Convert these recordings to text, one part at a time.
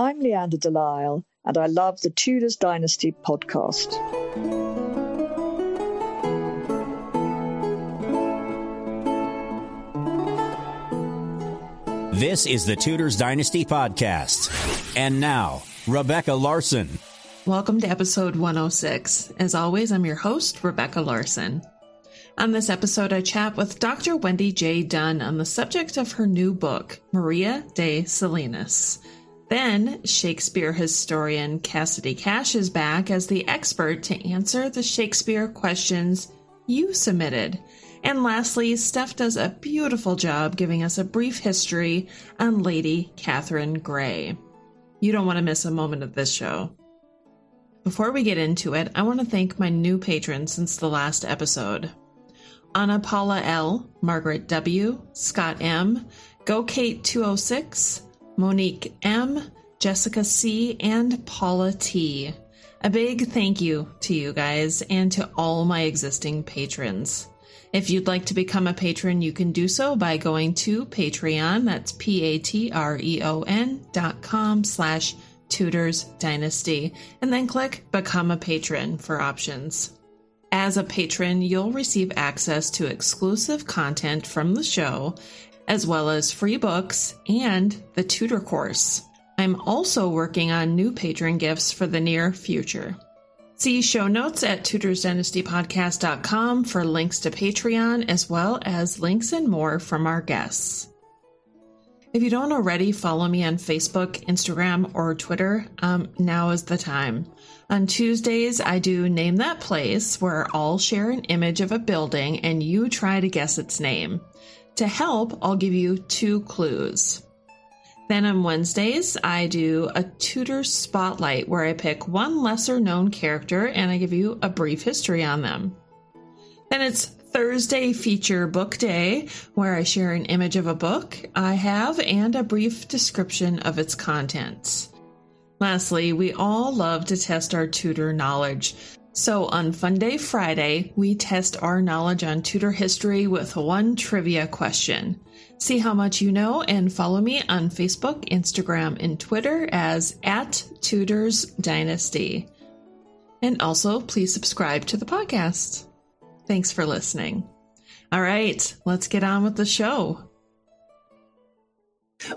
I'm Leanda de Lisle, and I love the Tudors Dynasty podcast. This is the Tudors Dynasty podcast. And now, Rebecca Larson. Welcome to episode 106. As always, I'm your host, Rebecca Larson. On this episode, I chat with Dr. Wendy J. Dunn on the subject of her new book, Maria de Salinas. Then, Shakespeare historian Cassidy Cash is back as the expert to answer the Shakespeare questions you submitted. And lastly, Steph does a beautiful job giving us a brief history on Lady Catherine Grey. You don't want to miss a moment of this show. Before we get into it, I want to thank my new patrons since the last episode. Anna Paula L, Margaret W, Scott M, Go Kate 206, Monique M, Jessica C, and Paula T. A big thank you to you guys and to all my existing patrons. If you'd like to become a patron, you can do so by going to Patreon. That's P-A-T-R-E-O-N dot com slash Tudors Dynasty, and then click Become a Patron for options. As a patron, you'll receive access to exclusive content from the show, as well as free books and the Tudor course. I'm also working on new patron gifts for the near future. See show notes at tudorsdynastypodcast.com for links to Patreon as well as links and more from our guests. If you don't already follow me on Facebook, Instagram, or Twitter, um, now is the time. On Tuesdays, I do Name That Place, where I'll share an image of a building and you try to guess its name. To help, I'll give you two clues. Then on Wednesdays, I do a Tudor spotlight where I pick one lesser known character and I give you a brief history on them. Then it's Thursday feature book day where I share an image of a book I have and a brief description of its contents. Lastly, we all love to test our Tudor knowledge. So on Fun Day Friday, we test our knowledge on Tudor history with one trivia question. See how much you know and follow me on Facebook, Instagram, and Twitter as at Tudors Dynasty. And also, please subscribe to the podcast. Thanks for listening. All right, let's get on with the show.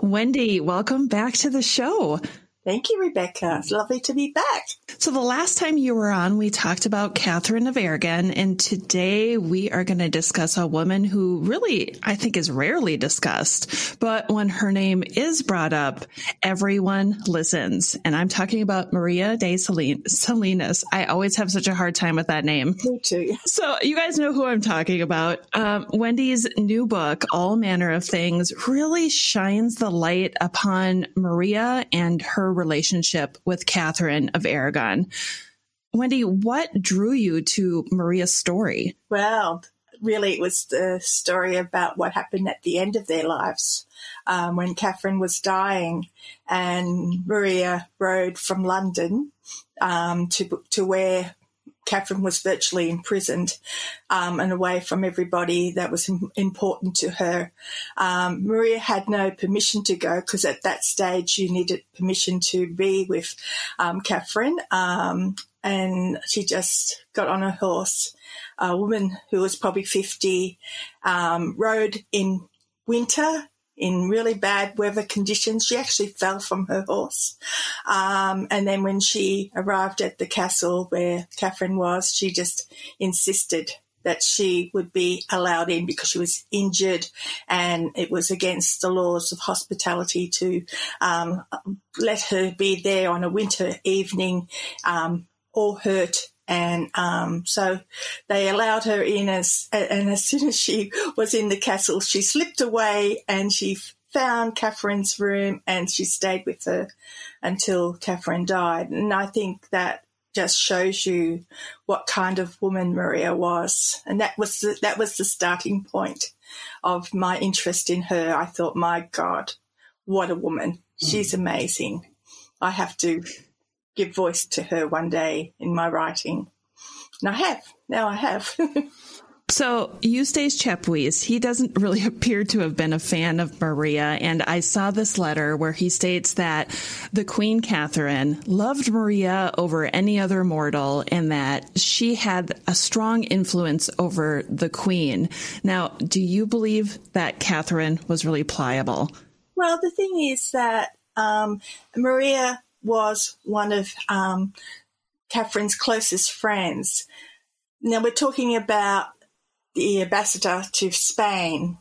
Wendy, welcome back to the show. Thank you, Rebecca. It's lovely to be back. So, the last time you were on, we talked about Catherine of Aragon, and today we are going to discuss a woman who really, I think, is rarely discussed. But when her name is brought up, everyone listens. And I'm talking about Maria de Salinas. I always have such a hard time with that name. Me too. So, you guys know who I'm talking about. Um, Wendy's new book, All Manner of Things, really shines the light upon Maria and her relationship with Catherine of Aragon. Wendy, what drew you to Maria's story? Well, really, it was the story about what happened at the end of their lives um, when Catherine was dying, and Maria rode from London um, to to where Catherine was virtually imprisoned um, and away from everybody that was important to her. Um, Maria had no permission to go because at that stage you needed permission to be with um, Catherine. Um, and she just got on a horse. A woman who was probably 50 um, rode in winter in really bad weather conditions. She actually fell from her horse. Um, and then when she arrived at the castle where Catherine was, she just insisted that she would be allowed in because she was injured and it was against the laws of hospitality to um, let her be there on a winter evening um, all hurt and um, so they allowed her in as and as soon as she was in the castle she slipped away and she found catherine's room and she stayed with her until catherine died. And i think that just shows you what kind of woman maria was. And that was the, that was the starting point of my interest in her. I thought my god what a woman. She's amazing. I have to give voice to her one day in my writing. And I have. Now I have. So Eustace Chapuis, he doesn't really appear to have been a fan of Maria, and I saw this letter where he states that the Queen Catherine loved Maria over any other mortal, and that she had a strong influence over the Queen. Now, do you believe that Catherine was really pliable? Well, the thing is that um, Maria was one of um, Catherine's closest friends. Now we're talking about the ambassador to Spain.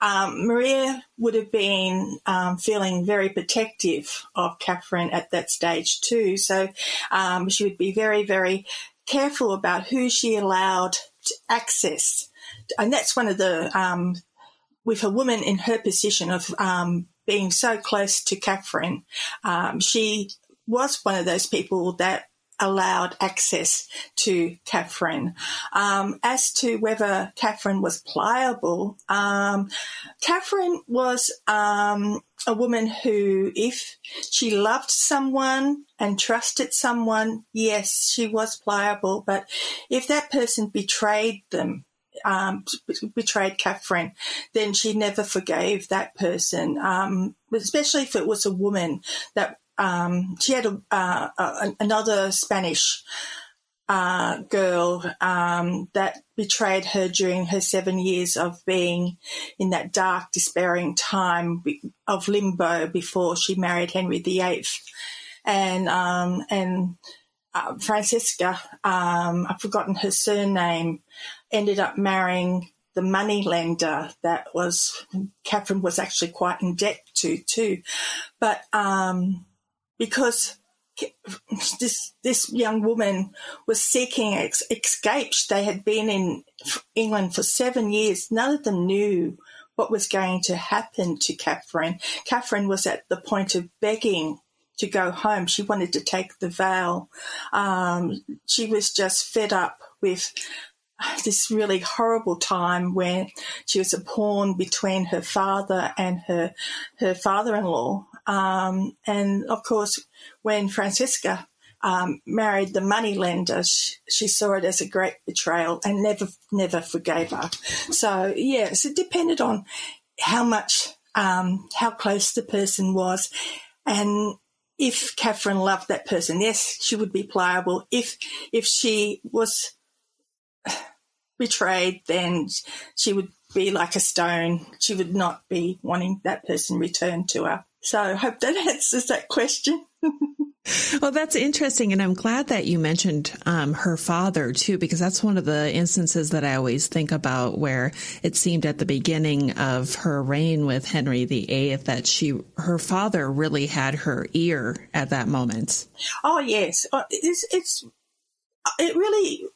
Um, Maria would have been um, feeling very protective of Catherine at that stage too. So um, she would be very, very careful about who she allowed to access. And that's one of the, um, with a woman in her position of um, being so close to Catherine, um, she was one of those people that allowed access to Catherine. Um, as to whether Catherine was pliable, um, Catherine was um, a woman who, if she loved someone and trusted someone, yes, she was pliable. But if that person betrayed them, um, betrayed Catherine, then she never forgave that person, um, especially if it was a woman that um, she had a, uh, a, another Spanish uh, girl um, that betrayed her during her seven years of being in that dark, despairing time of limbo before she married Henry VIII, and um, and uh, Francisca, um, I've forgotten her surname, ended up marrying the money lender that was Catherine was actually quite in debt to too, but um, because this this young woman was seeking ex- escape. They had been in England for seven years. None of them knew what was going to happen to Catherine. Catherine was at the point of begging to go home. She wanted to take the veil. Um, she was just fed up with this really horrible time where she was a pawn between her father and her her father-in-law um, and of course, when Francisca um, married the money lender, she, she, saw it as a great betrayal and never, never forgave her. So yes, it depended on how much, um, how close the person was, and if Catherine loved that person, yes, she would be pliable. If if she was betrayed, then she would be like a stone. She would not be wanting that person returned to her. So I hope that answers that question. well, that's interesting. And I'm glad that you mentioned um, her father, too, because that's one of the instances that I always think about where it seemed at the beginning of her reign with Henry VIII that she, her father really had her ear at that moment. Oh, yes. Uh, it's, it's it really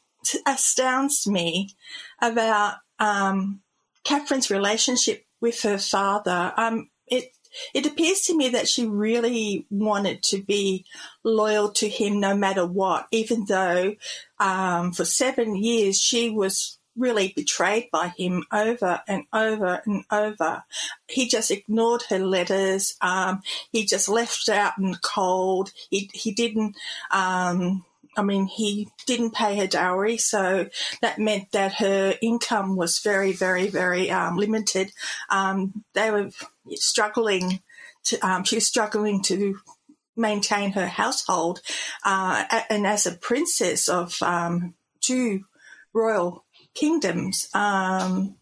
astounds me about um, Catherine's relationship with her father. Um, it it appears to me that she really wanted to be loyal to him no matter what, even though um, for seven years she was really betrayed by him over and over and over. He just ignored her letters. Um, he just left her out in the cold. He, he didn't, um, I mean, he didn't pay her dowry, so that meant that her income was very, very, very um, limited. Um, they were struggling to, um, she was struggling to maintain her household, uh, and as a princess of um, two royal kingdoms, um,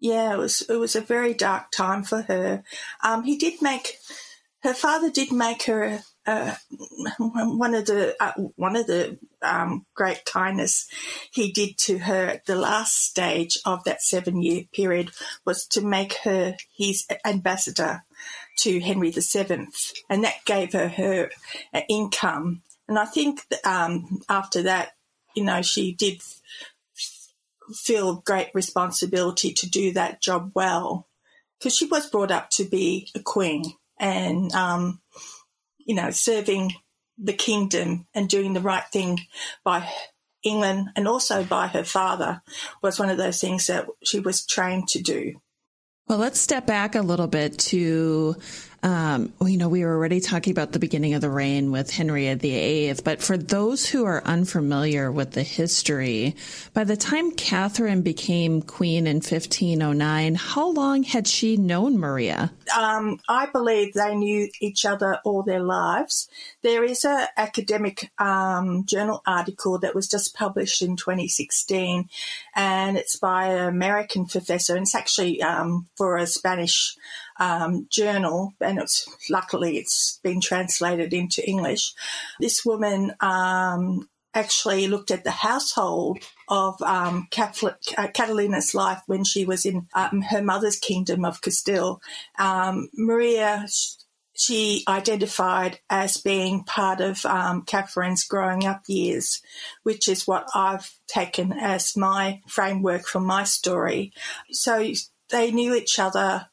yeah, it was it was a very dark time for her. Um, he did make her father did make her uh, one of the uh, one of the um, great kindness he did to her at the last stage of that seven year period was to make her his ambassador to Henry VII, and that gave her her income. And I think um, after that, you know, she did feel great responsibility to do that job well because she was brought up to be a queen and um, you know, serving the kingdom and doing the right thing by England and also by her father was one of those things that she was trained to do. Well, let's step back a little bit to Um, you know, we were already talking about the beginning of the reign with Henry VIII, but for those who are unfamiliar with the history, by the time Catherine became queen in 1509, how long had she known Maria? Um, I believe they knew each other all their lives. There is an academic um, journal article that was just published in 2016, and it's by an American professor, and it's actually um, for a Spanish um, journal, and it's luckily it's been translated into English. This woman um, actually looked at the household of um, Catholic, uh, Catalina's life when she was in um, her mother's kingdom of Castile. Um, Maria, she identified as being part of um, Catherine's growing up years, which is what I've taken as my framework for my story. So they knew each other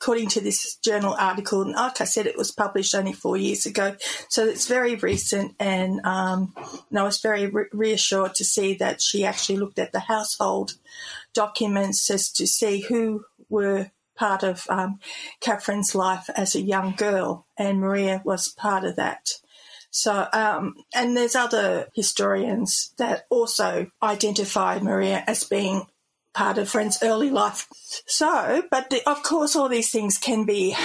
according to this journal article, and like I said, it was published only four years ago, so it's very recent. And, um, and I was very re- reassured to see that she actually looked at the household documents as to see who were part of um, Catherine's life as a young girl, and Maria was part of that. So, um, and there's other historians that also identify Maria as being part of Friend's early life. So, but the, of course, all these things can be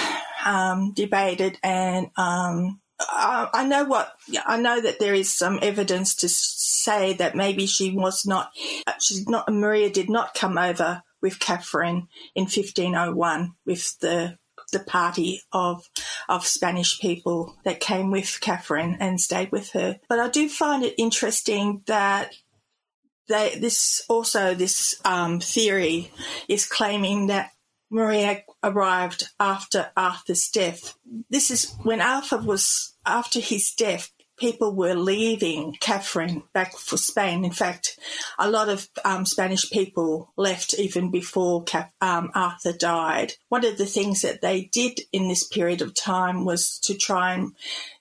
um, debated, and um, I, I, know what I know that there is some evidence to say that maybe she was not, she's not. Maria did not come over with Catherine in 1501 with the the party of of Spanish people that came with Catherine and stayed with her. But I do find it interesting that they, this also this um, theory is claiming that Maria arrived after Arthur's death. This is when Arthur was after his death people were leaving Catherine back for Spain. In fact, a lot of um, Spanish people left even before Cap- um, Arthur died. One of the things that they did in this period of time was to try and,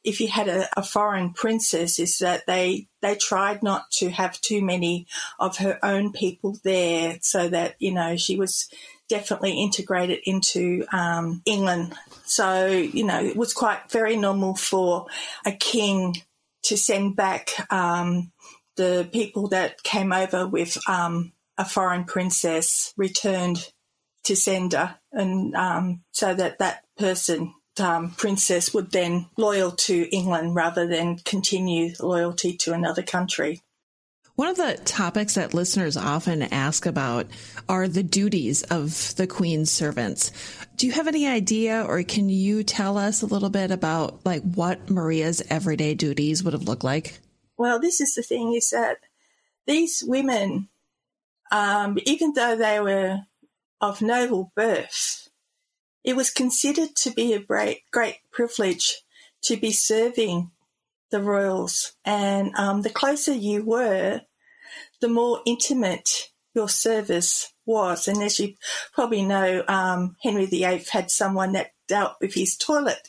if you had a, a foreign princess, is that they they tried not to have too many of her own people there, so that you know she was definitely integrated into um, England. So, you know, it was quite very normal for a king to send back um, the people that came over with um, a foreign princess returned to sender, and um, so that that person um, princess would then loyal to England rather than continue loyalty to another country. One of the topics that listeners often ask about are the duties of the Queen's servants. Do you have any idea or can you tell us a little bit about like what Maria's everyday duties would have looked like? Well, this is the thing is that these women, um, even though they were of noble birth, it was considered to be a great, great privilege to be serving the royals. And um, the closer you were, the more intimate your service was. And as you probably know, um, Henry VIII had someone that dealt with his toilet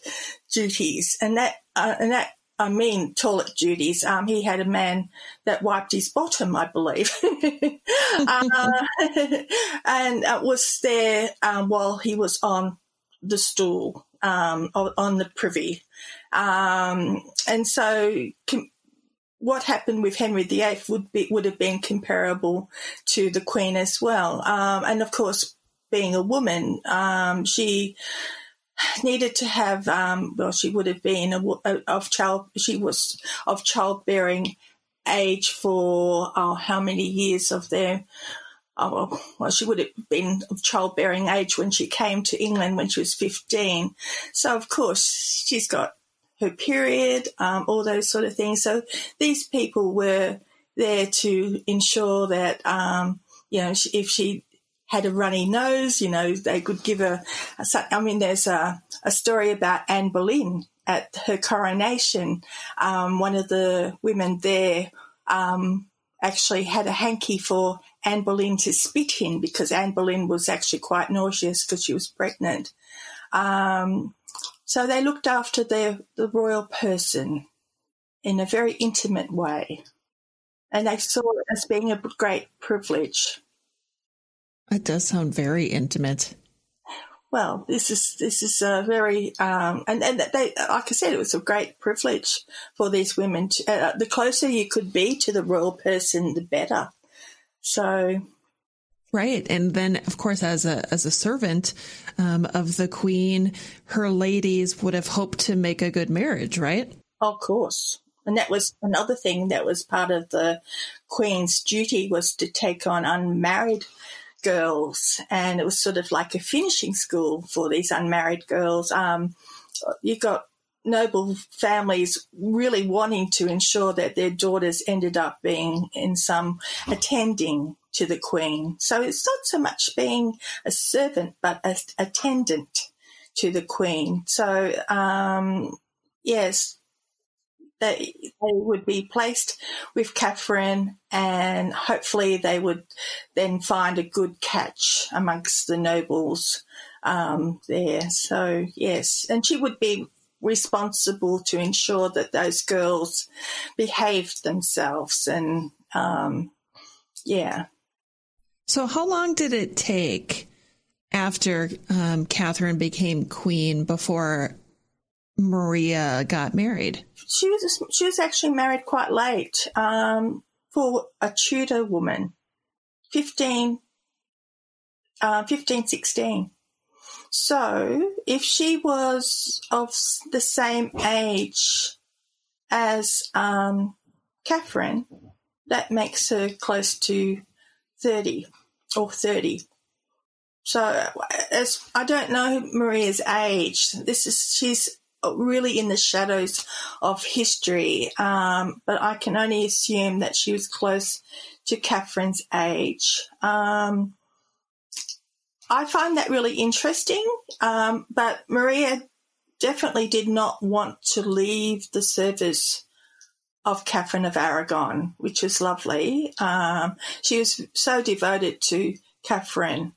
duties, and that uh, and that I mean toilet duties. Um, he had a man that wiped his bottom, I believe, uh, and uh, was there um, while he was on the stool um, on the privy. Um, and so com- what happened with Henry VIII would be, would have been comparable to the Queen as well. Um, and of course, being a woman, um, she needed to have, um, well, she would have been a, a, of child, she was of childbearing age for oh, how many years of their oh, well, she would have been of childbearing age when she came to England when she was 15. So, of course, she's got her period, um, all those sort of things. So these people were there to ensure that, um, you know, if she had a runny nose, you know, they could give her. I mean, there's a, a story about Anne Boleyn at her coronation. Um, one of the women there um, actually had a hanky for Anne Boleyn to spit in because Anne Boleyn was actually quite nauseous because she was pregnant. Um, so they looked after their, the royal person in a very intimate way. And they saw it as being a great privilege. It does sound very intimate. well, this is this is a very um, and and they like I said, it was a great privilege for these women. To, uh, the closer you could be to the royal person, the better. So, right, and then of course, as a as a servant um, of the queen, her ladies would have hoped to make a good marriage, right? Of course. And that was another thing that was part of the Queen's duty was to take on unmarried girls, and it was sort of like a finishing school for these unmarried girls. Um, you got noble families really wanting to ensure that their daughters ended up being in some attending to the Queen. So it's not so much being a servant, but a attendant to the Queen. So um, yes, they, they would be placed with Catherine and hopefully they would then find a good catch amongst the nobles um, there. So, yes, and she would be responsible to ensure that those girls behaved themselves and, um, yeah. So, how long did it take after um, Catherine became queen before Maria got married? She was she was actually married quite late um, for a Tudor woman, 15, uh, 15, 16. So if she was of the same age as um, Catherine, that makes her close to 30 or 30. So as I don't know Maria's age, this is she's really in the shadows of history, um, but I can only assume that she was close to Catherine's age. Um, I find that really interesting, um, but Maria definitely did not want to leave the service of Catherine of Aragon, which is lovely. Um, she was so devoted to Catherine.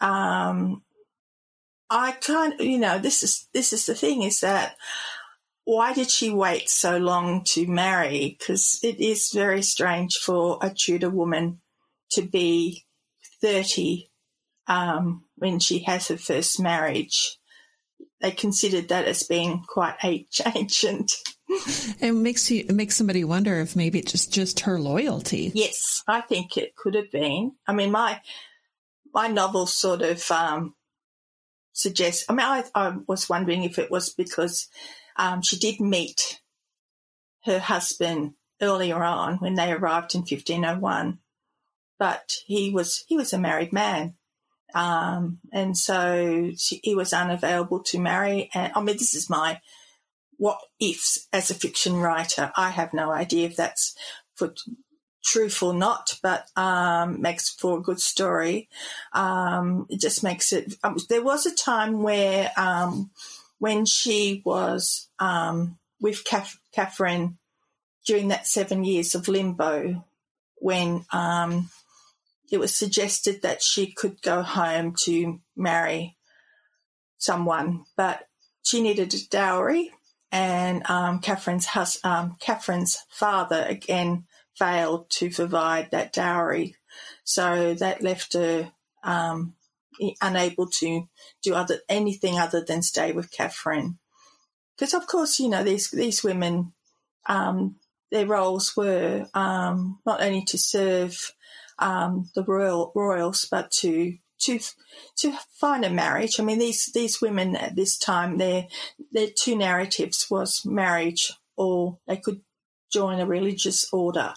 Um, I of, you know, this is this is the thing is that why did she wait so long to marry? Because it is very strange for a Tudor woman to be thirty um, when she has her first marriage. They considered that as being quite ancient. it makes you it makes somebody wonder if maybe it's just just her loyalty. Yes, I think it could have been. I mean, my my novel sort of um, suggest. I mean, I, I was wondering if it was because um, she did meet her husband earlier on when they arrived in 1501, but he was he was a married man, um, and so she, he was unavailable to marry. And I mean, this is my what ifs as a fiction writer. I have no idea if that's for truth or not, but um, makes for a good story. Um, it just makes it. Um, there was a time where um, when she was um, with Catherine during that seven years of limbo, when um, it was suggested that she could go home to marry someone, but she needed a dowry. And Catherine's hus- Catherine's father again failed to provide that dowry. So that left her um, unable to do other anything other than stay with Catherine. Because of course, you know these these women, um, their roles were um, not only to serve um, the royal royals, but to to to find a marriage. I mean, these these women at this time, their their two narratives was marriage, or they could join a religious order.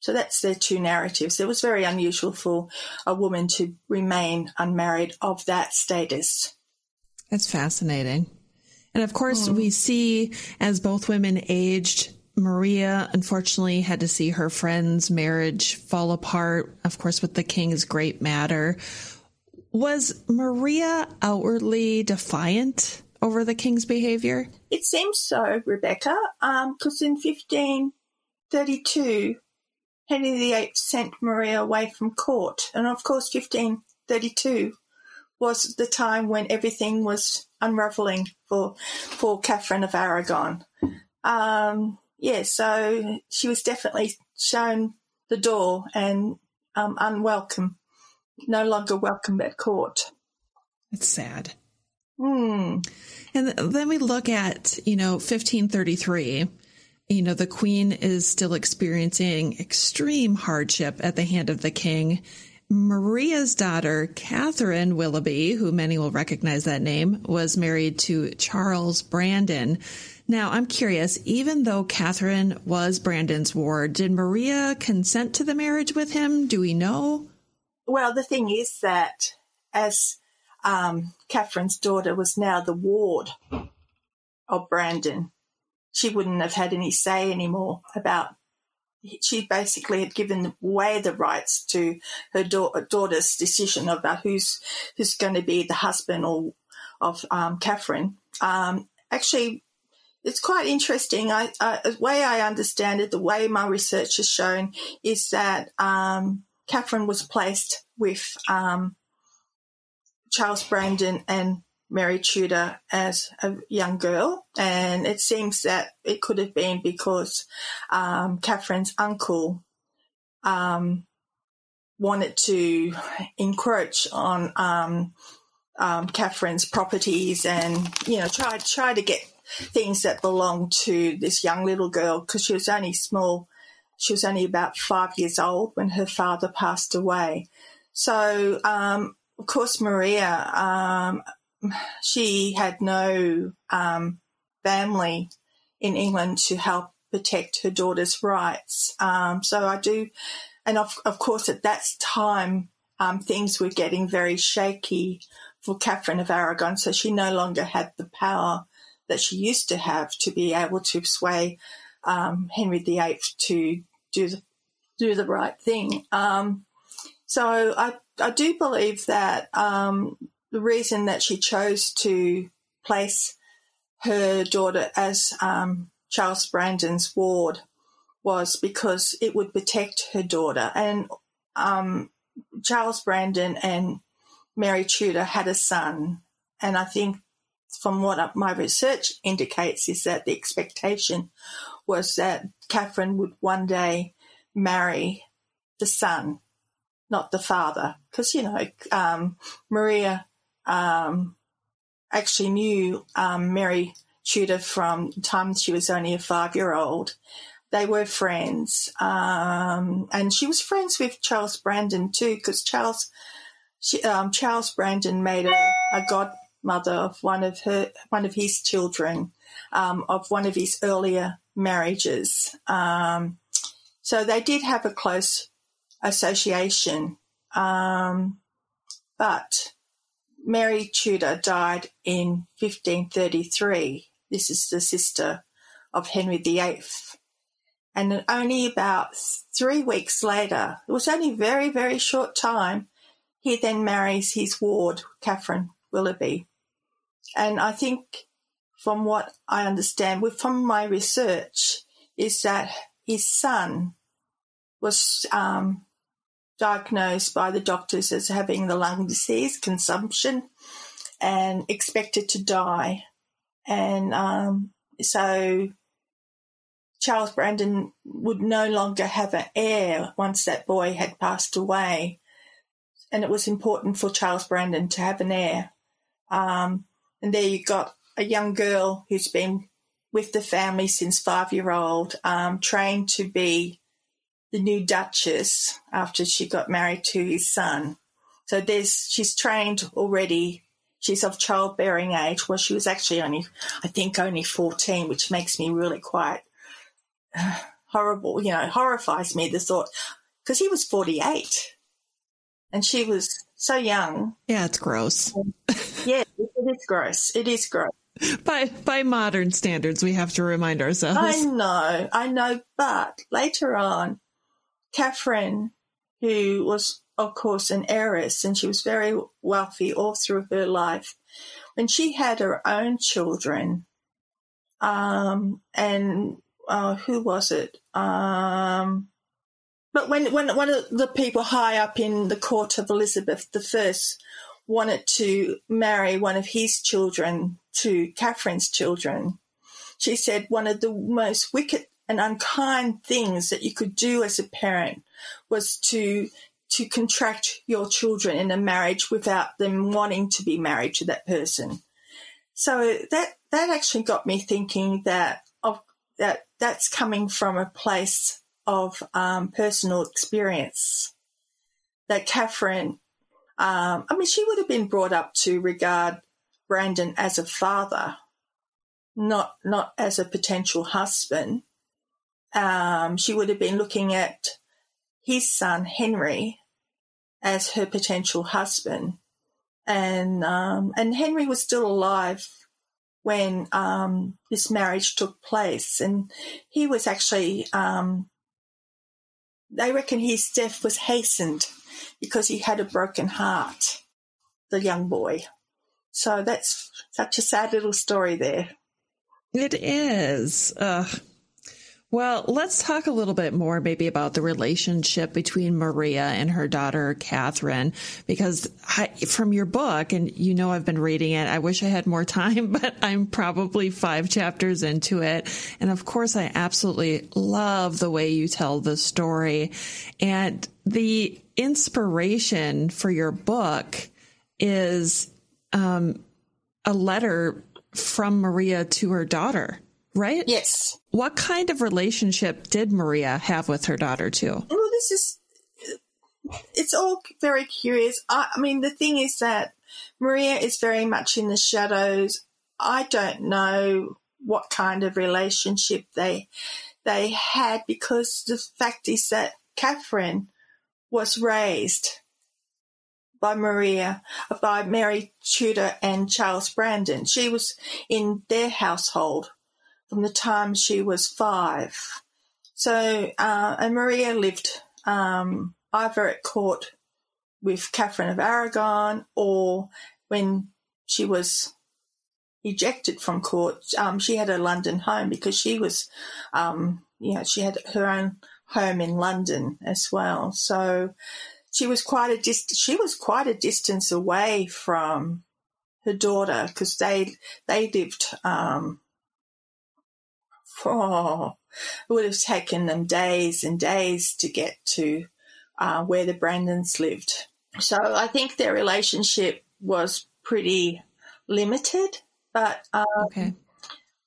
So that's their two narratives. It was very unusual for a woman to remain unmarried of that status. That's fascinating. And of course, mm. we see as both women aged, Maria unfortunately had to see her friend's marriage fall apart, of course, with the king's great matter. Was Maria outwardly defiant over the king's behavior? It seems so, Rebecca, because um, in 1532, Henry VIII sent Maria away from court, and of course, 1532 was the time when everything was unraveling for for Catherine of Aragon. Um, yeah, so she was definitely shown the door and um, unwelcome, no longer welcome at court. It's sad. Hmm. And then we look at, you know, 1533. You know, the queen is still experiencing extreme hardship at the hand of the king. Maria's daughter, Catherine Willoughby, who many will recognize that name, was married to Charles Brandon. Now, I'm curious, even though Catherine was Brandon's ward, did Maria consent to the marriage with him? Do we know? Well, the thing is that as um, Catherine's daughter was now the ward of Brandon, she wouldn't have had any say anymore about. She basically had given away the rights to her da- daughter's decision about who's who's going to be the husband or of um, Catherine. Um, actually, it's quite interesting. I, uh, the way I understand it, the way my research has shown is that um, Catherine was placed with um, Charles Brandon and Mary Tudor as a young girl, and it seems that it could have been because um, Catherine's uncle um, wanted to encroach on um, um, Catherine's properties and you know try try to get things that belonged to this young little girl because she was only small. She was only about five years old when her father passed away. So, um, of course, Maria, um, she had no um, family in England to help protect her daughter's rights. Um, so I do, and of, of course, at that time, um, things were getting very shaky for Catherine of Aragon. So she no longer had the power that she used to have to be able to sway um, Henry VIII to do the do the right thing. Um, so I I do believe that um, the reason that she chose to place her daughter as um, Charles Brandon's ward was because it would protect her daughter. And um, Charles Brandon and Mary Tudor had a son, and I think from what my research indicates, is that the expectation was that Catherine would one day marry the son, not the father. Because, you know, um, Maria um, actually knew um, Mary Tudor from the time she was only a five year old. They were friends. Um, and she was friends with Charles Brandon too, because Charles. She, um, Charles Brandon made a, a god mother of one of her one of his children um, of one of his earlier marriages. Um, so they did have a close association, um, but Mary Tudor died in 1533. This is the sister of Henry VIII. And only about three weeks later, it was only a very, very short time, he then marries his ward, Catherine Willoughby. And I think from what I understand from my research is that his son was um, diagnosed by the doctors as having the lung disease, consumption, and expected to die. And um, so Charles Brandon would no longer have an heir once that boy had passed away. And it was important for Charles Brandon to have an heir. Um, and there you got a young girl who's been with the family since five year old, um, trained to be the new Duchess after she got married to his son. So there's she's trained already. She's of childbearing age. Well, she was actually only, I think, only 14, which makes me really quite uh, horrible. You know, horrifies me the thought because he was 48 and she was so young. Yeah, it's gross. yeah, it is gross. It is gross. By by modern standards, we have to remind ourselves. I know, I know. But later on, Catherine, who was of course an heiress, and she was very wealthy all through her life, when she had her own children, um, and uh, who was it? Um, but when, when one of the people high up in the court of Elizabeth I wanted to marry one of his children to Catherine's children, she said one of the most wicked and unkind things that you could do as a parent was to to contract your children in a marriage without them wanting to be married to that person. So that that actually got me thinking that of that that's coming from a place of um, personal experience. That Catherine, um, I mean, she would have been brought up to regard Brandon as a father, not not as a potential husband. Um, she would have been looking at his son Henry as her potential husband, and um, and Henry was still alive when um, this marriage took place, and he was actually. Um, they reckon his death was hastened because he had a broken heart, the young boy. So that's such a sad little story there. It is. Well, let's talk a little bit more maybe about the relationship between Maria and her daughter, Catherine, because I, from your book, and you know I've been reading it, I wish I had more time, but I'm probably five chapters into it. And of course, I absolutely love the way you tell the story. And the inspiration for your book is um, a letter from Maria to her daughter right? Yes. What kind of relationship did Maria have with her daughter, too? Well, this is, it's all very curious. I, I mean, the thing is that Maria is very much in the shadows. I don't know what kind of relationship they they had because the fact is that Catherine was raised by Maria, by Mary Tudor and Charles Brandon. She was in their household from the time she was five. So, uh, and Maria lived um, either at court with Catherine of Aragon or when she was ejected from court, um, she had a London home because she was, um, you know, she had her own home in London as well. So she was quite a dist- she was quite a distance away from her daughter because they they lived um, oh, it would have taken them days and days to get to uh, where the Brandons lived. So I think their relationship was pretty limited, but um, okay.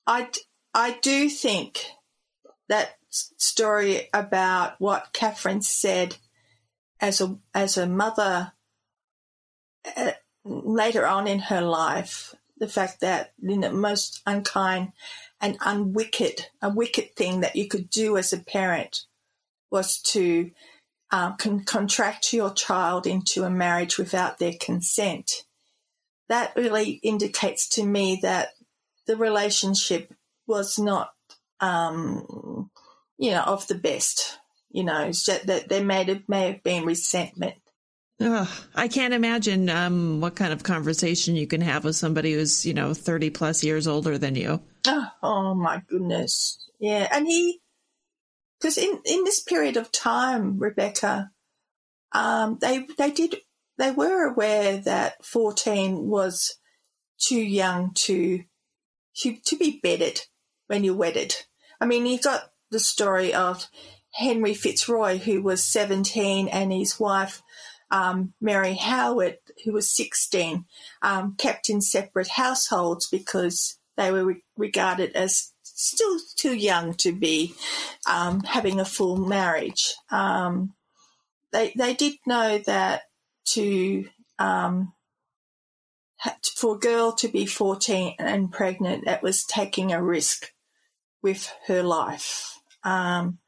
I, I do think that story about what Catherine said as a as a mother uh, later on in her life, the fact that in the most unkind and unwicked, a wicked thing that you could do as a parent was to um, con- contract your child into a marriage without their consent. That really indicates to me that the relationship was not, um, you know, of the best. You know, that there may have, may have been resentment. Ugh, I can't imagine um, what kind of conversation you can have with somebody who's, you know, 30 plus years older than you. Oh, oh my goodness. Yeah. And he, because in, in this period of time, Rebecca, um, they, they did, they were aware that 14 was too young to, to, to be bedded when you're wedded. I mean, you've got the story of Henry Fitzroy, who was 17, and his wife, um, Mary Howard, who was 16, um, kept in separate households because they were re- regarded as still too young to be um, having a full marriage. Um, they they did know that to um, for a girl to be 14 and pregnant, that was taking a risk with her life. Um,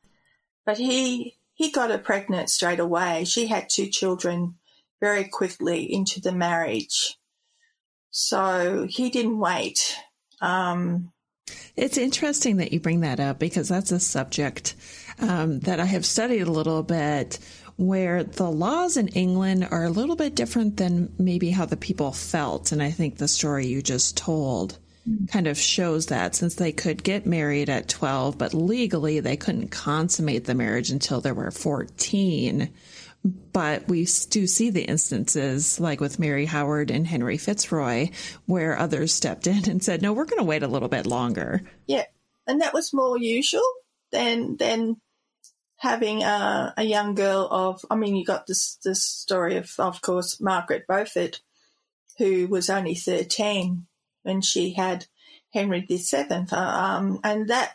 but he he got her pregnant straight away. She had two children very quickly into the marriage. So he didn't wait um, it's interesting that you bring that up because that's a subject um, that I have studied a little bit where the laws in England are a little bit different than maybe how the people felt. And I think the story you just told Mm. kind of shows that since they could get married at 12, but legally they couldn't consummate the marriage until they were 14. But we do see the instances, like with Mary Howard and Henry Fitzroy, where others stepped in and said, "No, we're going to wait a little bit longer." Yeah, and that was more usual than than having a, a young girl of, I mean, you got this, this story of, of course, Margaret Beaufort, who was only 13 when she had Henry VII. Um, and that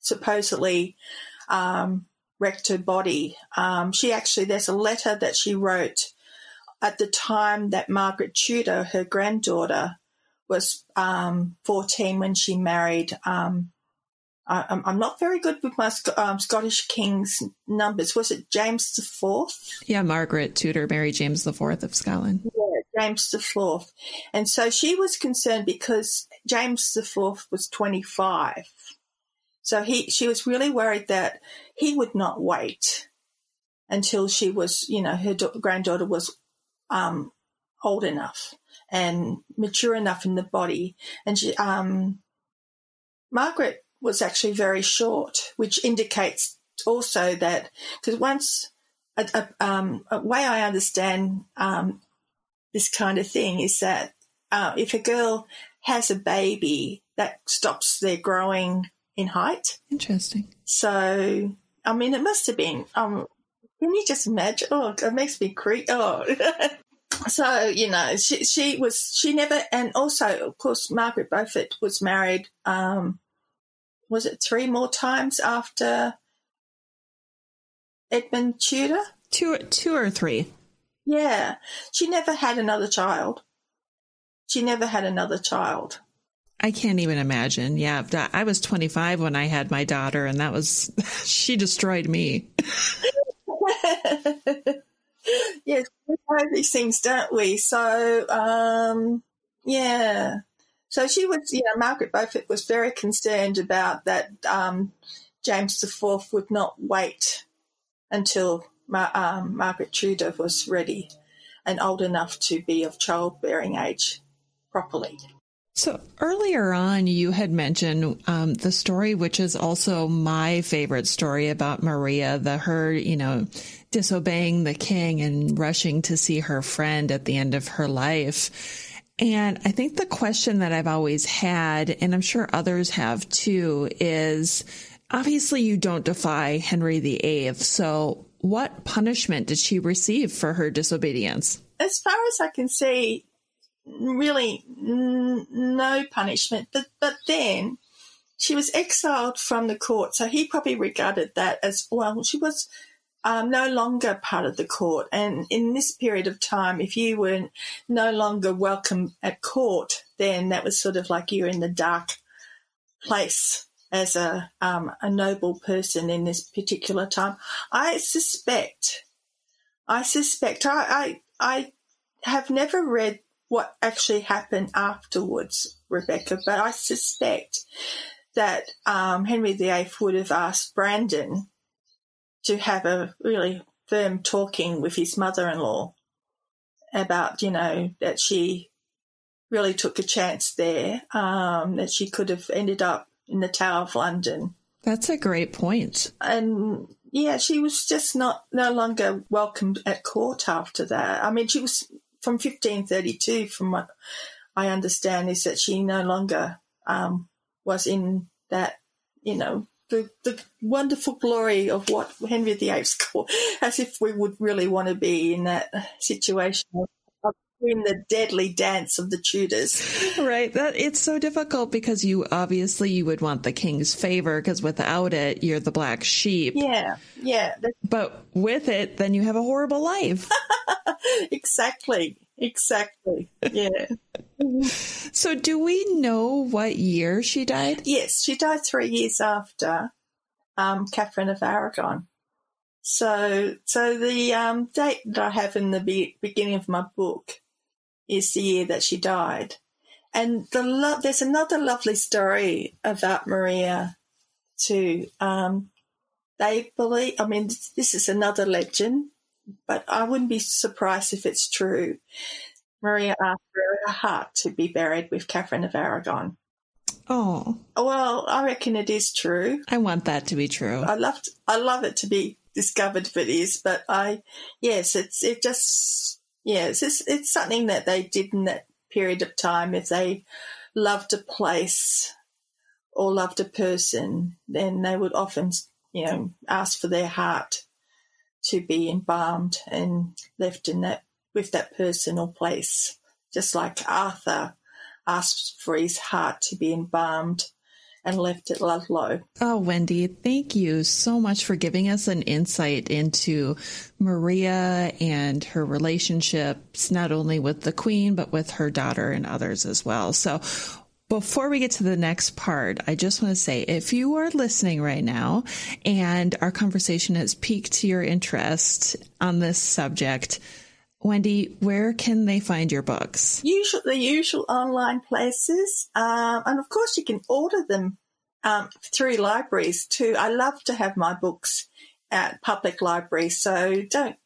supposedly um, wrecked her body. Um, she actually, there's a letter that she wrote at the time that Margaret Tudor, her granddaughter, was um, 14 when she married. Um, I, am not very good with my um, Scottish kings numbers. Was it James the Fourth? Yeah, Margaret Tudor married James the Fourth of Scotland. Yeah, James the Fourth, and so she was concerned because James the Fourth was 25. So he, she was really worried that he would not wait until she was, you know, her granddaughter was um, old enough and mature enough in the body. And she, um, Margaret was actually very short, which indicates also that because once a, a, um, a, way I understand um, this kind of thing is that uh, if a girl has a baby, that stops their growing in height. Interesting. So, I mean, it must have been. Um, can you just imagine? Oh, it makes me creep. Oh. so you know, she she was she never, and also of course Margaret Beaufort was married. Um, was it three more times after Edmund Tudor? Two, two or three. Yeah, she never had another child. She never had another child. I can't even imagine. Yeah, I was 25 when I had my daughter, and that was she destroyed me. yes, we know these things, don't we? So, um, yeah. So she was, you know, Margaret Beaufort was very concerned about that. Um, James IV would not wait until Um, Margaret Tudor was ready and old enough to be of childbearing age properly. So earlier on, you had mentioned um, the story, which is also my favorite story about Maria, the her, you know, disobeying the king and rushing to see her friend at the end of her life. And I think the question that I've always had, and I'm sure others have too, is obviously you don't defy Henry VIII. So what punishment did she receive for her disobedience? As far as I can see, really n- no punishment. But but then she was exiled from the court, so he probably regarded that as well. She was um, no longer part of the court, and in this period of time, if you were no longer welcome at court, then that was sort of like you're in the dark place as a um, a noble person in this particular time. I suspect, I suspect, I I, I have never read what actually happened afterwards, Rebecca, but I suspect that um, Henry VIII would have asked Brandon to have a really firm talking with his mother-in-law about, you know, that she really took a chance there, um, that she could have ended up in the Tower of London. That's a great point. And yeah, she was just not no longer welcomed at court after that. I mean, she was from 1532, from what I understand, is that she no longer um, was in that, you know, the, the wonderful glory of what Henry VIII's called, as if we would really want to be in that situation in the deadly dance of the Tudors. Right. That it's so difficult because you obviously you would want the king's favor because without it you're the black sheep. Yeah. Yeah. But with it then you have a horrible life. exactly. Exactly. Yeah. so do we know what year she died? Yes, she died 3 years after um, Catherine of Aragon. So, so the um, date that I have in the be- beginning of my book is the year that she died. And the lo- there's another lovely story about Maria too. Um, they believe, I mean, this is another legend, but I wouldn't be surprised if it's true. Maria asked for her heart to be buried with Catherine of Aragon. Oh. Well, I reckon it is true. I want that to be true. I love I love it to be discovered if it is, but I yes, it's it just Yes, it's it's something that they did in that period of time. If they loved a place or loved a person, then they would often you know, asked for their heart to be embalmed and left in that with that person or place, just like Arthur asked for his heart to be embalmed and left at Ludlow. Oh, Wendy, thank you so much for giving us an insight into Maria and her relationships, not only with the Queen, but with her daughter and others as well. So, before we get to the next part, I just want to say if you are listening right now and our conversation has piqued your interest on this subject, Wendy, where can they find your books? Usual, the usual online places, um, and of course you can order them um, through libraries too. I love to have my books at public libraries, so don't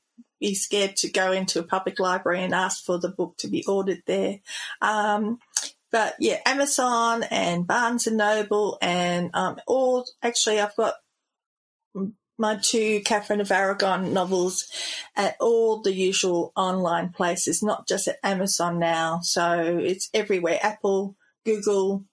be scared to go into a public library and ask for the book to be ordered there. Um, but yeah, Amazon and Barnes and Noble and um, all. Actually, I've got my two Catherine of Aragon novels at all the usual online places, not just at Amazon now. So it's everywhere Apple, Google,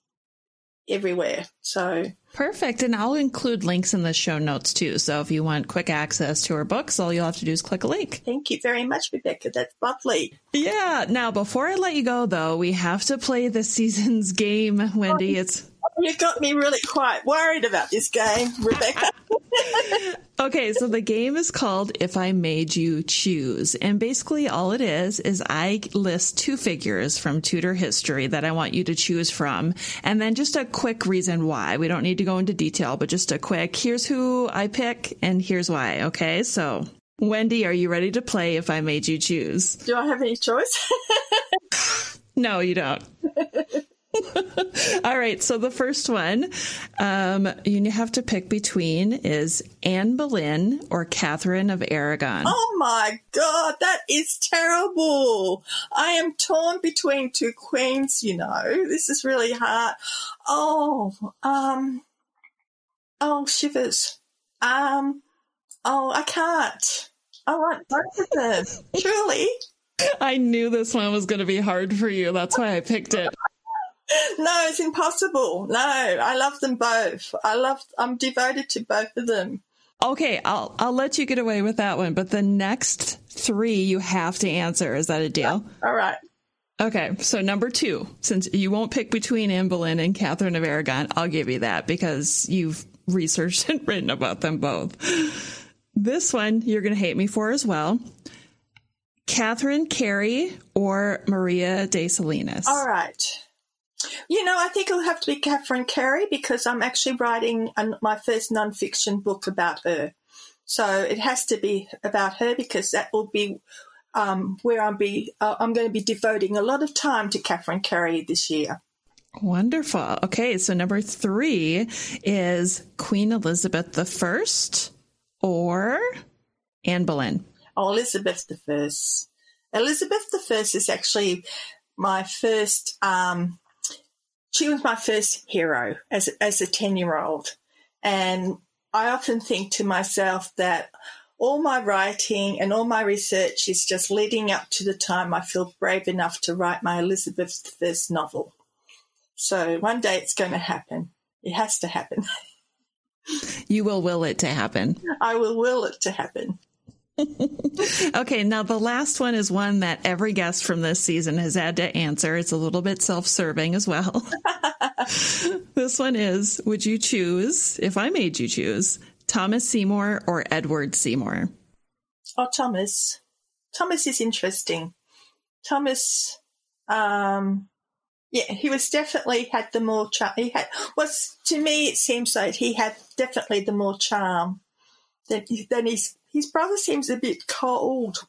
everywhere. So perfect. And I'll include links in the show notes too. So if you want quick access to her books, all you'll have to do is click a link. Thank you very much, Rebecca. That's lovely. Yeah. Now, before I let you go, though, we have to play the season's game, Wendy. Oh, it's you got me really quite worried about this game, Rebecca. okay, so the game is called If I Made You Choose. And basically, all it is is I list two figures from Tudor history that I want you to choose from. And then just a quick reason why. We don't need to go into detail, but just a quick here's who I pick and here's why. Okay, so Wendy, are you ready to play If I Made You Choose? Do I have any choice? no, you don't. All right. So the first one um, you have to pick between is Anne Boleyn or Catherine of Aragon. Oh my God, that is terrible. I am torn between two queens, you know. This is really hard. Oh, um, oh, shivers. Um, oh, I can't. I want both of them. Truly. I knew this one was going to be hard for you. That's why I picked it no, it's impossible. No, I love them both. I love. I'm devoted to both of them. Okay, I'll I'll let you get away with that one, but the next three you have to answer. Is that a deal? All right. Okay, so number two, since you won't pick between Anne Boleyn and Catherine of Aragon, I'll give you that because you've researched and written about them both. This one you're going to hate me for as well. Catherine Carey or Maria de Salinas. All right. You know, I think it'll have to be Catherine Carey because I'm actually writing my first nonfiction book about her. So it has to be about her because that will be um, where I'm be uh, I'm going to be devoting a lot of time to Catherine Carey this year. Wonderful. Okay, so number three is Queen Elizabeth I or Anne Boleyn. Oh, Elizabeth I. Elizabeth I is actually my first um, she was my first hero as, as a 10 year old. And I often think to myself that all my writing and all my research is just leading up to the time I feel brave enough to write my Elizabeth I novel. So one day it's going to happen. It has to happen. You will will it to happen. I will will it to happen. okay, now the last one is one that every guest from this season has had to answer. It's a little bit self serving as well. this one is Would you choose, if I made you choose, Thomas Seymour or Edward Seymour? Oh, Thomas. Thomas is interesting. Thomas, um, yeah, he was definitely had the more charm. He had was to me it seems like he had definitely the more charm than than his his brother seems a bit cold.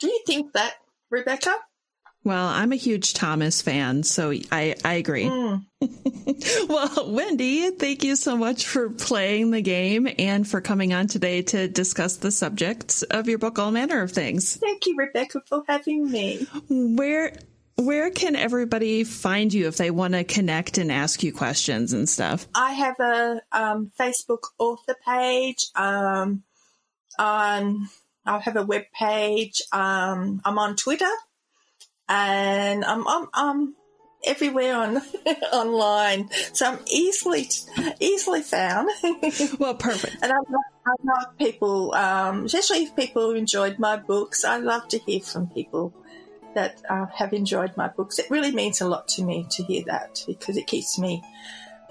Do you think that, Rebecca? Well, I'm a huge Thomas fan, so I, I agree. Mm. well, Wendy, thank you so much for playing the game and for coming on today to discuss the subjects of your book, All Manner of Things. Thank you, Rebecca, for having me. Where where can everybody find you if they want to connect and ask you questions and stuff? I have a um, Facebook author page. Um, on I have a web page. Um, I'm on Twitter, and I'm, I'm, I'm everywhere on online, so I'm easily easily found. well, perfect. and I love, I love people, um, especially if people enjoyed my books. I love to hear from people that uh, have enjoyed my books. It really means a lot to me to hear that because it keeps me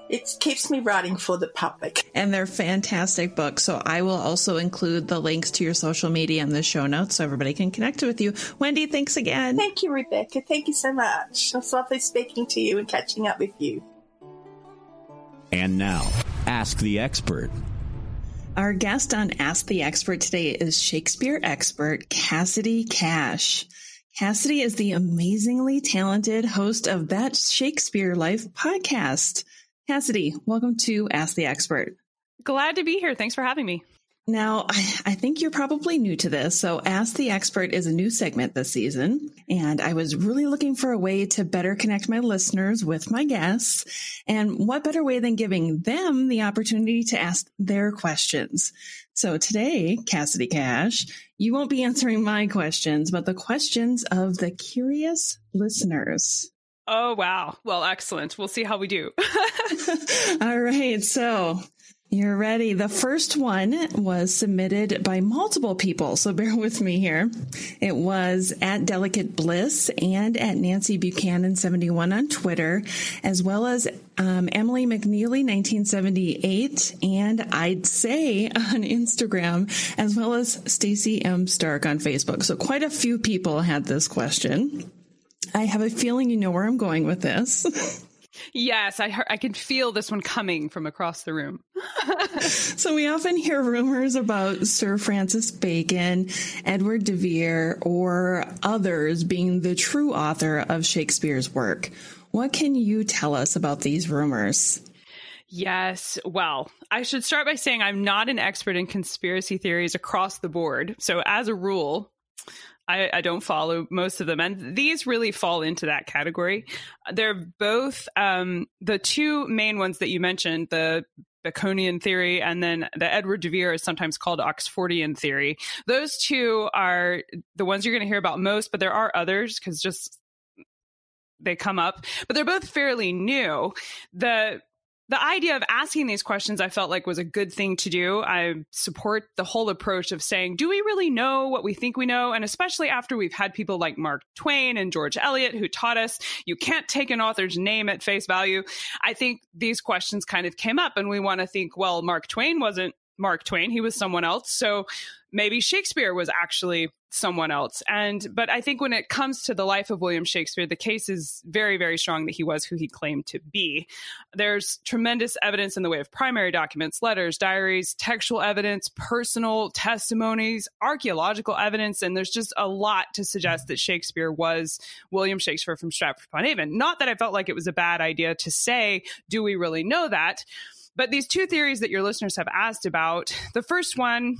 it keeps me writing for the public. And they're fantastic books. So I will also include the links to your social media in the show notes so everybody can connect with you. Wendy, thanks again. Thank you, Rebecca. Thank you so much. It's lovely speaking to you and catching up with you. And now, Ask the Expert. Our guest on Ask the Expert today is Shakespeare expert Cassidy Cash. Cassidy is the amazingly talented host of That Shakespeare Life podcast. Cassidy, welcome to Ask the Expert. Glad to be here. Thanks for having me. Now, I, I, think you're probably new to this. So, Ask the Expert is a new segment this season. And I was really looking for a way to better connect my listeners with my guests. And what better way than giving them the opportunity to ask their questions? So, today, Cassidy Cash, you won't be answering my questions, but the questions of the curious listeners. Oh, wow. Well, excellent. We'll see how we do. All right. So you're ready. The first one was submitted by multiple people. So bear with me here. It was at Delicate Bliss and at Nancy Buchanan 71 on Twitter, as well as um, Emily McNeely 1978, and I'd say on Instagram, as well as Stacy M. Stark on Facebook. So quite a few people had this question. I have a feeling you know where I'm going with this. Yes, I I can feel this one coming from across the room. so we often hear rumors about Sir Francis Bacon, Edward de Vere, or others being the true author of Shakespeare's work. What can you tell us about these rumors? Yes. Well, I should start by saying I'm not an expert in conspiracy theories across the board. So, as a rule, I, I, don't follow most of them. And these really fall into that category. They're both um, the two main ones that you mentioned, the Baconian theory and then the Edward de Vere is sometimes called Oxfordian theory. Those two are the ones you're going to hear about most, but there are others because just they come up, but they're both fairly new. The the idea of asking these questions I felt like was a good thing to do. I support the whole approach of saying, do we really know what we think we know? And especially after we've had people like Mark Twain and George Eliot who taught us you can't take an author's name at face value. I think these questions kind of came up and we want to think, well, Mark Twain wasn't Mark Twain, he was someone else. So maybe Shakespeare was actually someone else. And but I think when it comes to the life of William Shakespeare, the case is very, very strong that he was who he claimed to be. There's tremendous evidence in the way of primary documents, letters, diaries, textual evidence, personal testimonies, archaeological evidence, and there's just a lot to suggest that Shakespeare was William Shakespeare from Stratford upon Avon. Not that I felt like it was a bad idea to say, do we really know that? But these two theories that your listeners have asked about, the first one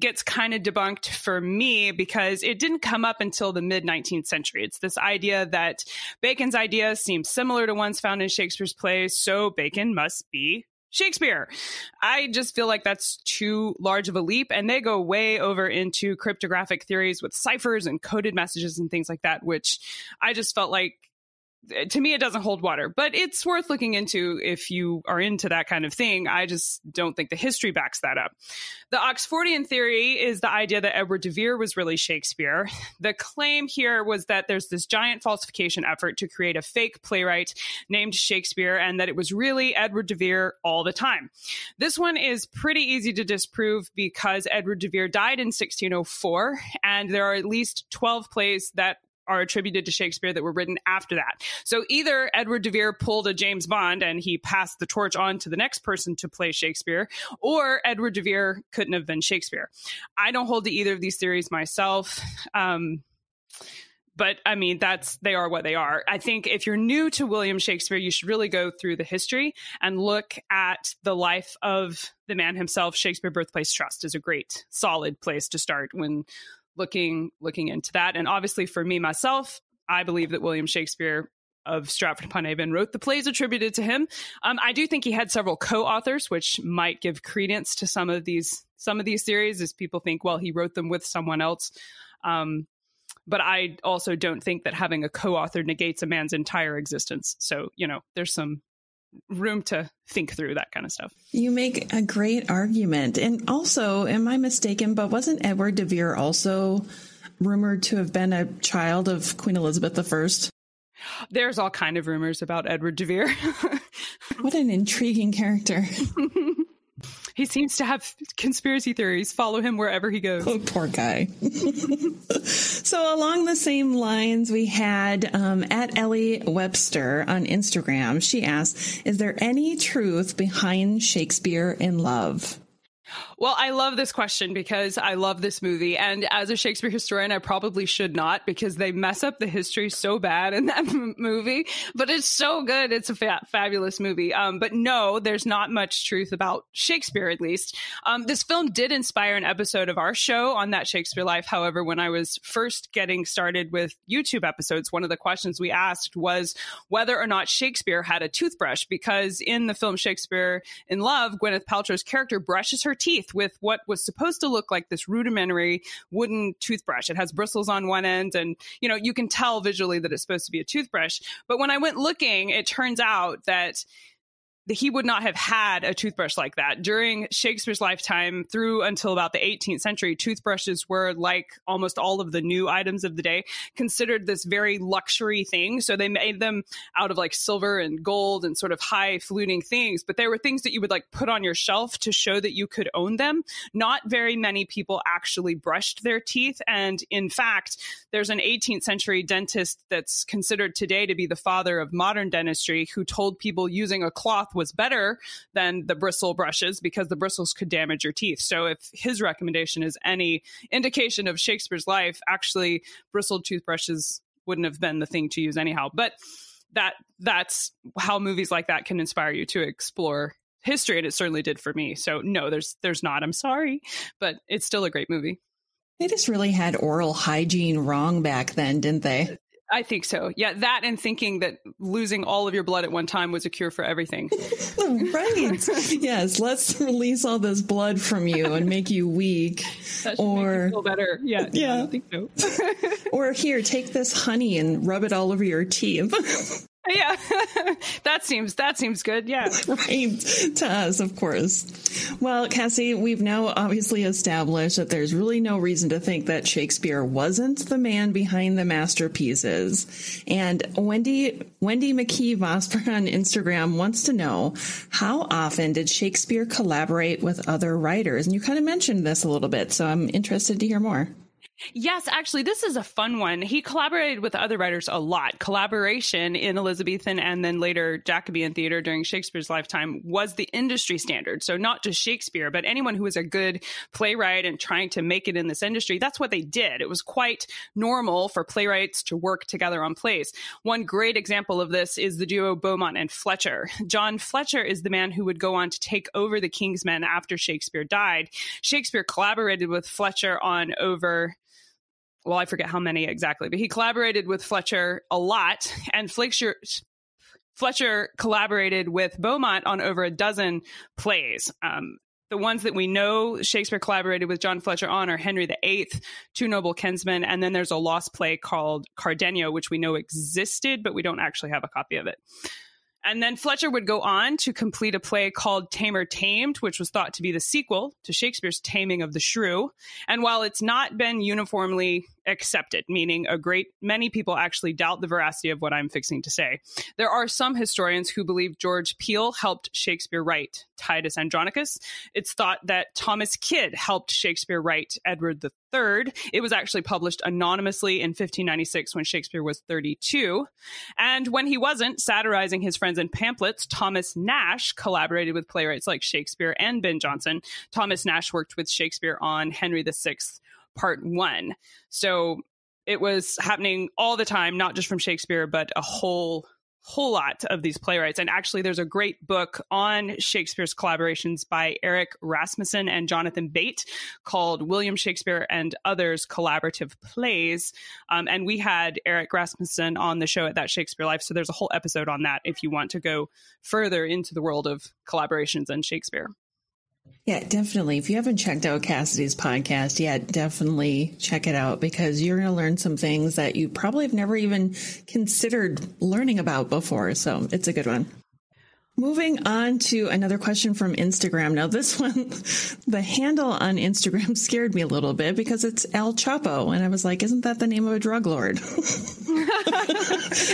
gets kind of debunked for me because it didn't come up until the mid 19th century. It's this idea that Bacon's ideas seem similar to ones found in Shakespeare's plays, so Bacon must be Shakespeare. I just feel like that's too large of a leap. And they go way over into cryptographic theories with ciphers and coded messages and things like that, which I just felt like Eh, to me, it doesn't hold water, but it's worth looking into if you are into that kind of thing. I just don't think the history backs that up. The Oxfordian theory is the idea that Edward de Vere was really Shakespeare. The claim here was that there's this giant falsification effort to create a fake playwright named Shakespeare and that it was really Edward de Vere all the time. This one is pretty easy to disprove because Edward de Vere died in 1604 and there are at least 12 plays that are attributed to Shakespeare that were written after that. So either Edward de Vere pulled a James Bond and he passed the torch on to the next person to play Shakespeare, or Edward de Vere couldn't have been Shakespeare. I don't hold to either of these theories myself. Um, but I mean, that's they are what they are. I think if you're new to William Shakespeare, you should really go through the history and look at the life of the man himself. Shakespeare Birthplace Trust is a great, solid place to start when looking looking into that. And obviously, for me myself, I believe that William Shakespeare of Stratford upon Avon wrote the plays attributed to him. Um, I do think he had several co-authors, which might give credence to some of these some of these theories, as people think, well, he wrote them with someone else. Um, but I also don't think that having a co author negates a man's entire existence. So, you know, there's some room to think through that kind of stuff. You make a great argument. And also, am I mistaken, but wasn't Edward de Vere also rumored to have been a child of Queen Elizabeth I? There's all kind of rumors about Edward de Vere. what an intriguing character. he seems to have conspiracy theories follow him wherever he goes. Oh, poor guy. so, along the same lines, we had um, at Ellie Webster on Instagram. She asked, "Is there any truth behind Shakespeare in Love?" Well, I love this question because I love this movie. And as a Shakespeare historian, I probably should not because they mess up the history so bad in that m- movie. But it's so good. It's a fa- fabulous movie. Um, but no, there's not much truth about Shakespeare, at least. Um, this film did inspire an episode of our show on that Shakespeare life. However, when I was first getting started with YouTube episodes, one of the questions we asked was whether or not Shakespeare had a toothbrush because in the film Shakespeare in Love, Gwyneth Paltrow's character brushes her teeth with what was supposed to look like this rudimentary wooden toothbrush. It has bristles on one end, and you know you can tell visually that it's supposed to be a toothbrush. But when I went looking, it turns out that he would not have had a toothbrush like that. During Shakespeare's lifetime, through until about the 18th century, toothbrushes were like almost all of the new items of the day, considered this very luxury thing. So they made them out of like silver and gold and sort of high fluting things. But there were things that you would like put on your shelf to show that you could own them. Not very many people actually brushed their teeth. And in fact, there's an 18th century dentist that's considered today to be the father of modern dentistry who told people using a cloth was better than the bristle brushes because the bristles could damage your teeth. So if his recommendation is any indication of Shakespeare's life, actually bristled toothbrushes wouldn't have been the thing to use anyhow. But that that's how movies like that can inspire you to explore history and it certainly did for me. So no, there's there's not. I'm sorry, but it's still a great movie. They just really had oral hygiene wrong back then, didn't they? I think so. Yeah, that and thinking that losing all of your blood at one time was a cure for everything. right. yes, let's release all this blood from you and make you weak. or feel better. Yeah. Yeah. I think so. or here, take this honey and rub it all over your teeth. Yeah, that seems that seems good. Yeah, right to us, of course. Well, Cassie, we've now obviously established that there's really no reason to think that Shakespeare wasn't the man behind the masterpieces. And Wendy Wendy McKee Vosper on Instagram wants to know how often did Shakespeare collaborate with other writers? And you kind of mentioned this a little bit, so I'm interested to hear more. Yes, actually, this is a fun one. He collaborated with other writers a lot. Collaboration in Elizabethan and then later Jacobean theater during Shakespeare's lifetime was the industry standard. So, not just Shakespeare, but anyone who was a good playwright and trying to make it in this industry, that's what they did. It was quite normal for playwrights to work together on plays. One great example of this is the duo Beaumont and Fletcher. John Fletcher is the man who would go on to take over the King's Men after Shakespeare died. Shakespeare collaborated with Fletcher on over well, I forget how many exactly, but he collaborated with Fletcher a lot, and Fletcher Fletcher collaborated with Beaumont on over a dozen plays. Um, the ones that we know Shakespeare collaborated with John Fletcher on are Henry VIII, Two Noble Kinsmen, and then there's a lost play called Cardenio, which we know existed, but we don't actually have a copy of it. And then Fletcher would go on to complete a play called Tamer Tamed, which was thought to be the sequel to Shakespeare's Taming of the Shrew. And while it's not been uniformly accepted, meaning a great many people actually doubt the veracity of what I'm fixing to say. There are some historians who believe George Peele helped Shakespeare write Titus Andronicus. It's thought that Thomas Kyd helped Shakespeare write Edward III. It was actually published anonymously in 1596 when Shakespeare was 32. And when he wasn't satirizing his friends in pamphlets, Thomas Nash collaborated with playwrights like Shakespeare and Ben Jonson. Thomas Nash worked with Shakespeare on Henry VI part one. So it was happening all the time, not just from Shakespeare, but a whole whole lot of these playwrights. And actually, there's a great book on Shakespeare's collaborations by Eric Rasmussen and Jonathan Bate called William Shakespeare and Others Collaborative Plays. Um, and we had Eric Rasmussen on the show at That Shakespeare Life. So there's a whole episode on that if you want to go further into the world of collaborations and Shakespeare. Yeah, definitely. If you haven't checked out Cassidy's podcast yet, definitely check it out because you're going to learn some things that you probably have never even considered learning about before. So it's a good one. Moving on to another question from Instagram. Now, this one, the handle on Instagram scared me a little bit because it's El Chapo. And I was like, isn't that the name of a drug lord?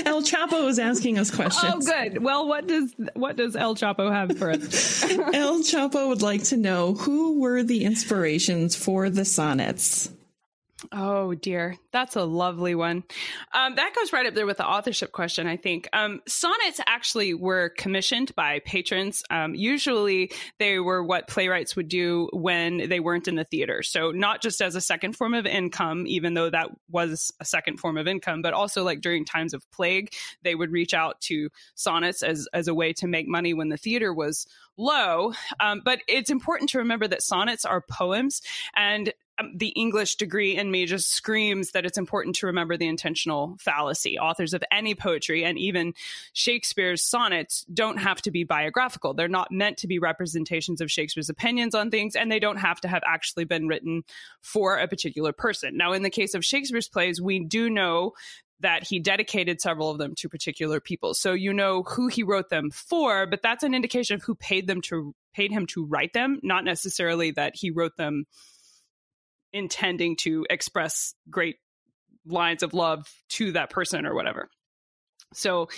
El Chapo was asking us questions. Oh, good. Well, what does, what does El Chapo have for us? El Chapo would like to know who were the inspirations for the sonnets? Oh dear, that's a lovely one. Um, that goes right up there with the authorship question, I think. Um, sonnets actually were commissioned by patrons. Um, usually, they were what playwrights would do when they weren't in the theater. So, not just as a second form of income, even though that was a second form of income, but also like during times of plague, they would reach out to sonnets as as a way to make money when the theater was low. Um, but it's important to remember that sonnets are poems, and Um, the English degree in me just screams that it's important to remember the intentional fallacy. Authors of any poetry and even Shakespeare's sonnets don't have to be biographical. They're not meant to be representations of Shakespeare's opinions on things, and they don't have to have actually been written for a particular person. Now, in the case of Shakespeare's plays, we do know that he dedicated several of them to particular people. So you know who he wrote them for, but that's an indication of who paid them to paid him to write them, not necessarily that he wrote them intending to express great lines of love to that person or whatever. So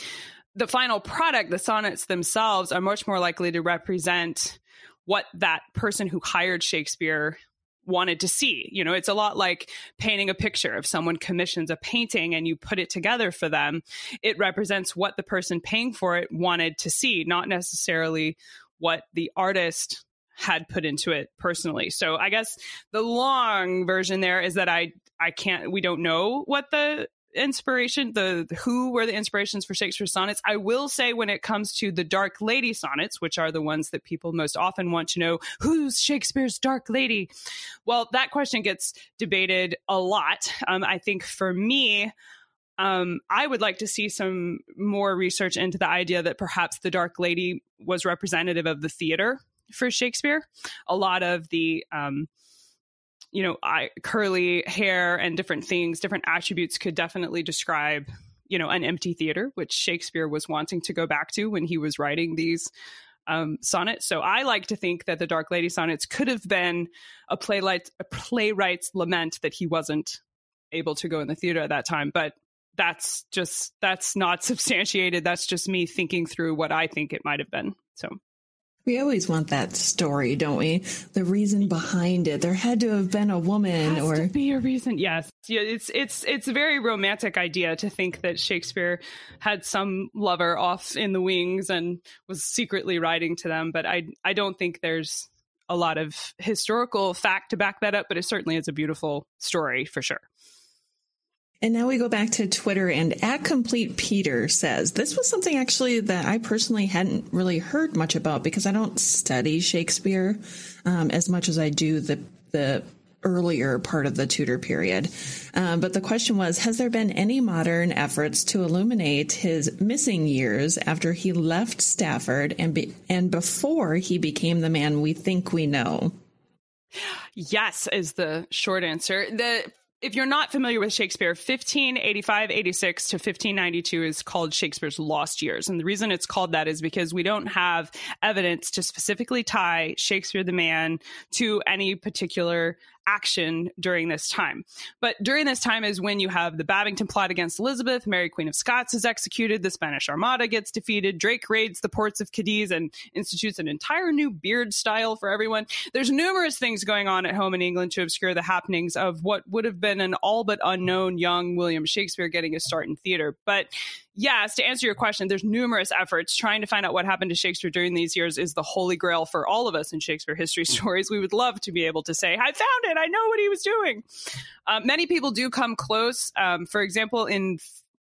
the final product, the sonnets themselves, are much more likely to represent what that person who hired Shakespeare wanted to see. You know, it's a lot like painting a picture. If someone commissions a painting and you put it together for them, it represents what the person paying for it wanted to see, not necessarily what the artist had put into it personally. So I guess the long version there is that I I can't we don't know what the inspiration the who were the inspirations for Shakespeare's sonnets. I will say when it comes to the Dark Lady sonnets, which are the ones that people most often want to know, who's Shakespeare's Dark Lady? Well, that question gets debated a lot. Um, I think for me, um, I would like to see some more research into the idea that perhaps the Dark Lady was representative of the theater for Shakespeare. A lot of the um, you know, I, curly hair and different things, different attributes could definitely describe, you know, an empty theater, which Shakespeare was wanting to go back to when he was writing these um, sonnets. So I like to think that the Dark Lady sonnets could have been a playwright, a playwright's lament that he wasn't able to go in the theater at that time. But that's just that's not substantiated. That's just me thinking through what I think it might have been. So we always want that story, don't we? The reason behind it. There had to have been a woman or to be a reason. Yes. Yeah, it's it's it's a very romantic idea to think that Shakespeare had some lover off in the wings and was secretly writing to them, but I I don't think there's a lot of historical fact to back that up, but it certainly is a beautiful story for sure. And now we go back to Twitter and at complete Peter says this was something actually that I personally hadn't really heard much about because I don't study Shakespeare um, as much as I do the the earlier part of the Tudor period. Um, but the question was, has there been any modern efforts to illuminate his missing years after he left Stratford and be, and before he became the man we think we know? Yes, is the short answer. The if you're not familiar with Shakespeare, 1585 86 to 1592 is called Shakespeare's lost years. And the reason it's called that is because we don't have evidence to specifically tie Shakespeare the man to any particular action during this time. But during this time is when you have the Babington plot against Elizabeth, Mary Queen of Scots is executed, the Spanish Armada gets defeated, Drake raids the ports of Cadiz and institutes an entire new beard style for everyone. There's numerous things going on at home in England to obscure the happenings of what would have been an all but unknown young William Shakespeare getting his start in theater. But yes, to answer your question, there's numerous efforts trying to find out what happened to Shakespeare during these years is the holy grail for all of us in Shakespeare history stories. We would love to be able to say, I found it. I know what he was doing. Uh, many people do come close. Um, for example, in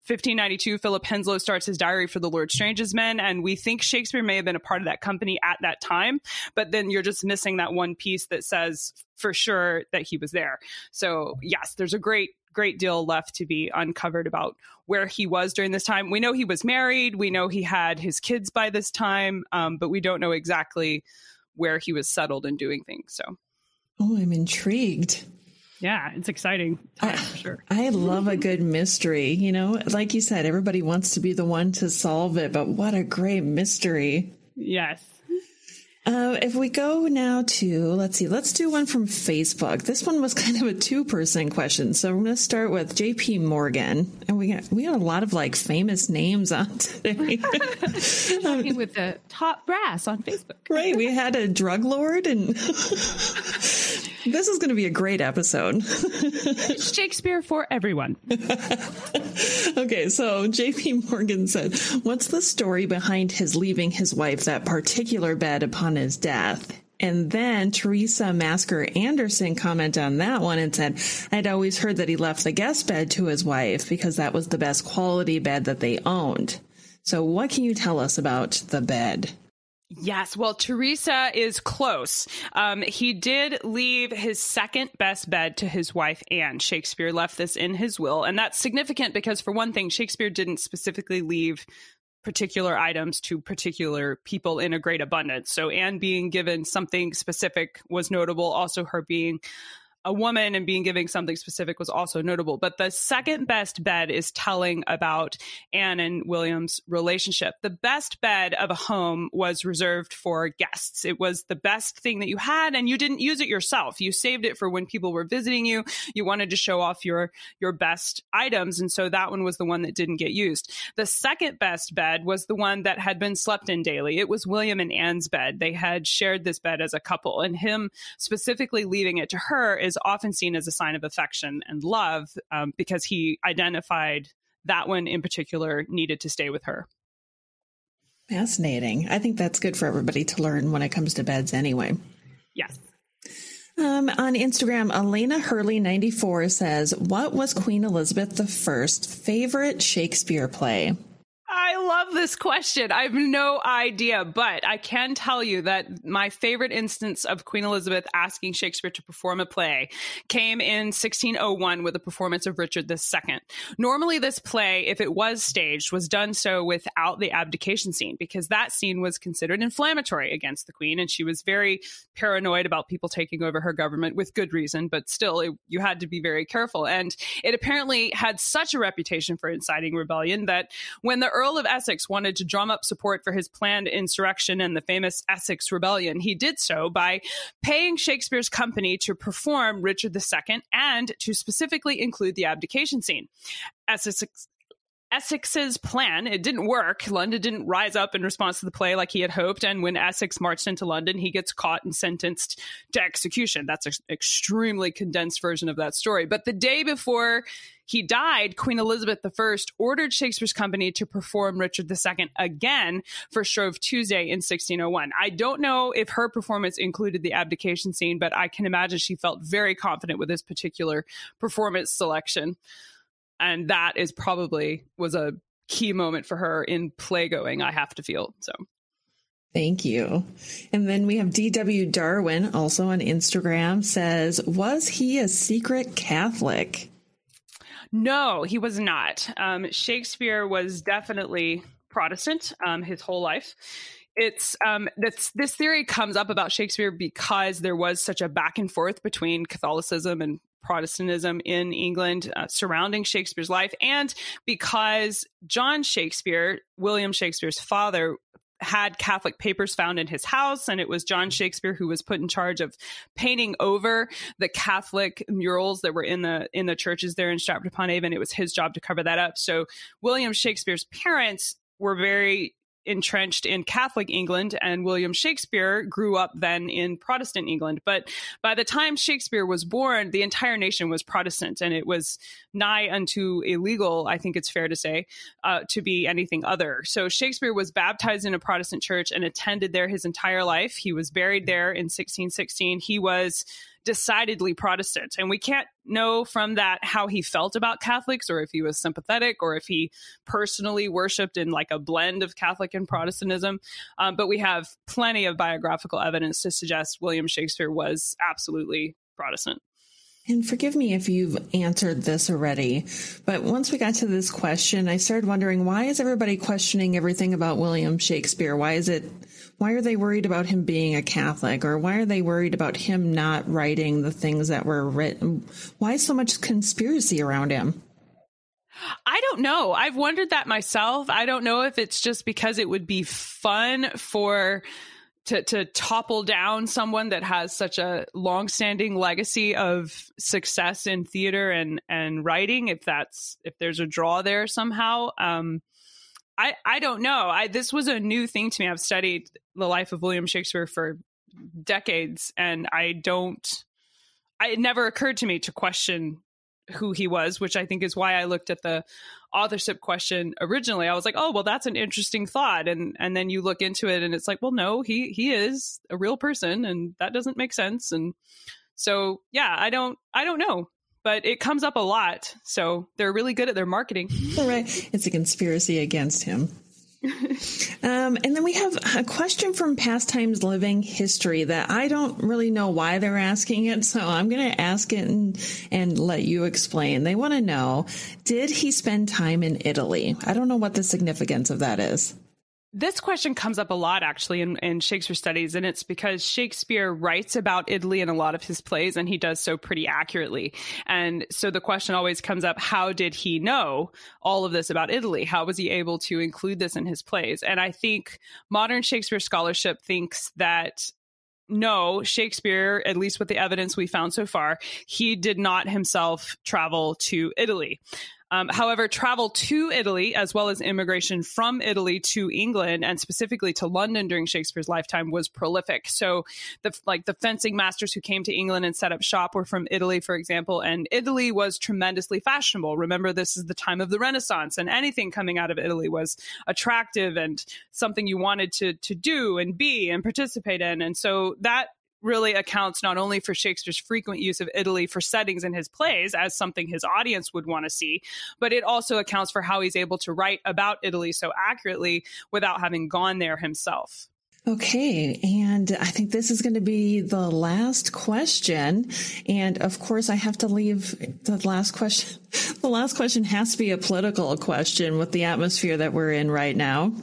1592, Philip Henslowe starts his diary for the Lord Strange's Men, and we think Shakespeare may have been a part of that company at that time, but then you're just missing that one piece that says for sure that he was there. So, yes, there's a great great deal left to be uncovered about where he was during this time. We know he was married. We know he had his kids by this time, um, but we don't know exactly where he was settled and doing things. So, oh, I'm intrigued. Yeah, it's exciting time, for sure. I love a good mystery. You know, like you said, everybody wants to be the one to solve it, but what a great mystery. Yes. Uh, if we go now to, let's see, let's do one from Facebook. This one was kind of a two person question. So I'm going to start with JP Morgan. And we got, we got a lot of like famous names on today. Talking with the top brass on Facebook. right. We had a drug lord and this is going to be a great episode. Shakespeare for everyone. okay. So JP Morgan said, what's the story behind his leaving his wife that particular bed upon his death. And then Teresa Masker Anderson commented on that one and said, I'd always heard that he left the guest bed to his wife because that was the best quality bed that they owned. So what can you tell us about the bed? Yes, well, Teresa is close. Um, he did leave his second best bed to his wife, Anne. Shakespeare left this in his will. And that's significant because, for one thing, Shakespeare didn't specifically leave particular items to particular people in a great abundance. So Anne being given something specific was notable. Also, her being a woman and being giving something specific was also notable. But the second best bed is telling about Anne and William's relationship. The best bed of a home was reserved for guests. It was the best thing that you had, and you didn't use it yourself. You saved it for when people were visiting you. You wanted to show off your your best items, and so that one was the one that didn't get used. The second best bed was the one that had been slept in daily. It was William and Anne's bed. They had shared this bed as a couple, and him specifically leaving it to her is is often seen as a sign of affection and love um, because he identified that one in particular needed to stay with her. Fascinating. I think that's good for everybody to learn when it comes to beds anyway. Yes. Um, on Instagram, Elena Hurley94 says, What was Queen Elizabeth I's favorite Shakespeare play? I love this question. I have no idea, but I can tell you that my favorite instance of Queen Elizabeth asking Shakespeare to perform a play came in 1601 with a performance of Richard II. Normally, this play, if it was staged, was done so without the abdication scene because that scene was considered inflammatory against the Queen, and she was very paranoid about people taking over her government with good reason, but still, it, you had to be very careful. And it apparently had such a reputation for inciting rebellion that when the Earl of Essex wanted to drum up support for his planned insurrection and the famous Essex Rebellion, he did so by paying Shakespeare's company to perform Richard II and to specifically include the abdication scene. Essex Essex's plan, it didn't work. London didn't rise up in response to the play like he had hoped. And when Essex marched into London, he gets caught and sentenced to execution. That's an extremely condensed version of that story. But the day before he died, Queen Elizabeth I ordered Shakespeare's company to perform Richard II again for Shrove Tuesday in 1601. I don't know if her performance included the abdication scene, but I can imagine she felt very confident with this particular performance selection and that is probably was a key moment for her in play going i have to feel so Thank you. And then we have DW Darwin also on Instagram says, was he a secret Catholic? No, he was not. Um, Shakespeare was definitely Protestant um, his whole life. It's um, this this theory comes up about Shakespeare because there was such a back and forth between Catholicism and Protestantism in England uh, surrounding Shakespeare's life, and because John Shakespeare, William Shakespeare's father, had Catholic papers found in his house, and it was John Shakespeare who was put in charge of painting over the Catholic murals that were in the in the churches there in Stratford upon Avon. It was his job to cover that up. So William Shakespeare's parents were very entrenched in Catholic England, and William Shakespeare grew up then in Protestant England. But by the time Shakespeare was born, the entire nation was Protestant, and it was nigh unto illegal, I think it's fair to say, uh, to be anything other. So Shakespeare was baptized in a Protestant church and attended there his entire life. He was buried there in 1616. He was decidedly Protestant. And we can't know from that how he felt about Catholics or if he was sympathetic or if he personally worshiped in like a blend of Catholic and Protestantism. Um, but we have plenty of biographical evidence to suggest William Shakespeare was absolutely Protestant. And forgive me if you've answered this already, but once we got to this question, I started wondering why is everybody questioning everything about William Shakespeare? Why is it why are they worried about him being a Catholic or why are they worried about him not writing the things that were written? Why so much conspiracy around him? I don't know. I've wondered that myself. I don't know if it's just because it would be fun for to to topple down someone that has such a long-standing legacy of success in theater and and writing if that's if there's a draw there somehow um I, I don't know. I this was a new thing to me. I've studied the life of William Shakespeare for decades, and I don't. I, it never occurred to me to question who he was, which I think is why I looked at the authorship question originally. I was like, oh well, that's an interesting thought, and and then you look into it, and it's like, well, no, he he is a real person, and that doesn't make sense, and so yeah, I don't I don't know but it comes up a lot. So they're really good at their marketing. All right. It's a conspiracy against him. um, and then we have a question from Pastimes Living History that I don't really know why they're asking it, so I'm going to ask it and, and let you explain. They want to know Did he spend time in Italy? I don't know what the significance of that is. This question comes up a lot actually in, in, Shakespeare studies, and it's because Shakespeare writes about Italy in a lot of his plays, and he does so pretty accurately. And so the question always comes up how did he know all of this about Italy? How was he able to include this in his plays? And I think modern Shakespeare scholarship thinks that no, Shakespeare, at least with the evidence we found so far, he did not himself travel to Italy. Um, however, travel to Italy, as well as immigration from Italy to England and specifically to London during Shakespeare's lifetime, was prolific. So, the like the fencing masters who came to England and set up shop were from Italy, for example, and Italy was tremendously fashionable. Remember, this is the time of the Renaissance, and anything coming out of Italy was attractive and something you wanted to to do and be and participate in. And so that really accounts not only for Shakespeare's frequent use of Italy for settings in his plays as something his audience would want to see, but it also accounts for how he's able to write about Italy so accurately without having gone there himself. Okay, and I think this is going to be the last question. And of course, I have to leave the last question. The last question has to be a political question with the atmosphere that we're in right now.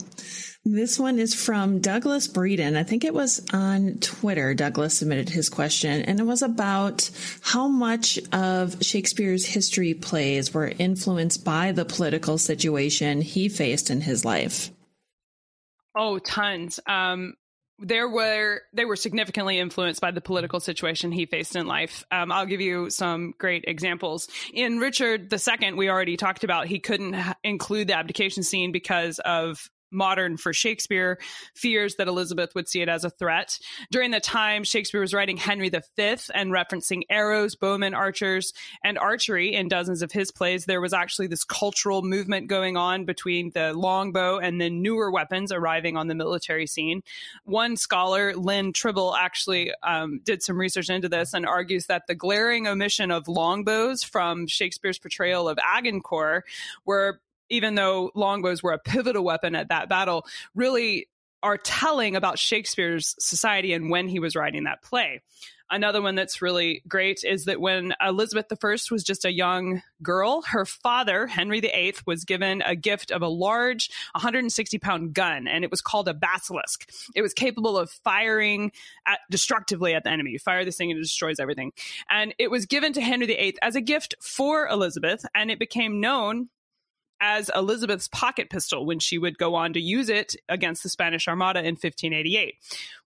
This one is from Douglas Breeden. I think it was on Twitter. Douglas submitted his question, and it was about how much of Shakespeare's history plays were influenced by the political situation he faced in his life. Oh, tons. Um, there were they were significantly influenced by the political situation he faced in life. Um, I'll give you some great examples. In Richard II, we already talked about he couldn't include the abdication scene because of modern for Shakespeare fears that Elizabeth would see it as a threat. During the time, Shakespeare was writing Henry V and referencing arrows, bowmen, archers, and archery in dozens of his plays. There was actually this cultural movement going on between the longbow and the newer weapons arriving on the military scene. One scholar, Lynn Tribble, actually um, did some research into this and argues that the glaring omission of longbows from Shakespeare's portrayal of Agincourt were even though longbows were a pivotal weapon at that battle, really are telling about Shakespeare's society and when he was writing that play. Another one that's really great is that when Elizabeth I was just a young girl, her father, Henry VIII, was given a gift of a large 160 pound gun, and it was called a basilisk. It was capable of firing at, destructively at the enemy. You fire this thing and it destroys everything. And it was given to Henry VIII as a gift for Elizabeth, and it became known as Elizabeth's pocket pistol when she would go on to use it against the Spanish Armada in 1588.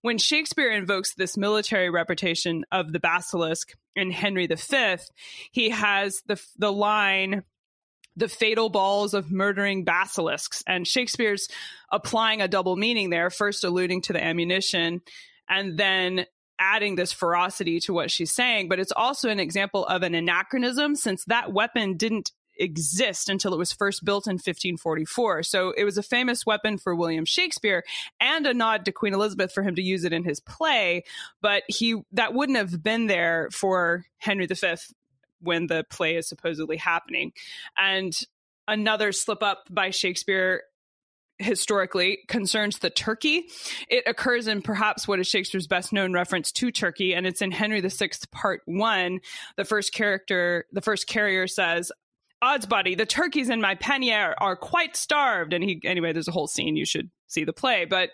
When Shakespeare invokes this military reputation of the basilisk in Henry V, he has the the line the fatal balls of murdering basilisks and Shakespeare's applying a double meaning there first alluding to the ammunition and then adding this ferocity to what she's saying, but it's also an example of an anachronism since that weapon didn't exist until it was first built in 1544. So it was a famous weapon for William Shakespeare and a nod to Queen Elizabeth for him to use it in his play, but he that wouldn't have been there for Henry V when the play is supposedly happening. And another slip up by Shakespeare historically concerns the turkey. It occurs in perhaps what is Shakespeare's best known reference to Turkey, and it's in Henry VI, Part One. The first character, the first carrier says, odds buddy the turkeys in my pannier are quite starved. And he anyway there's a whole scene. You should see the play. But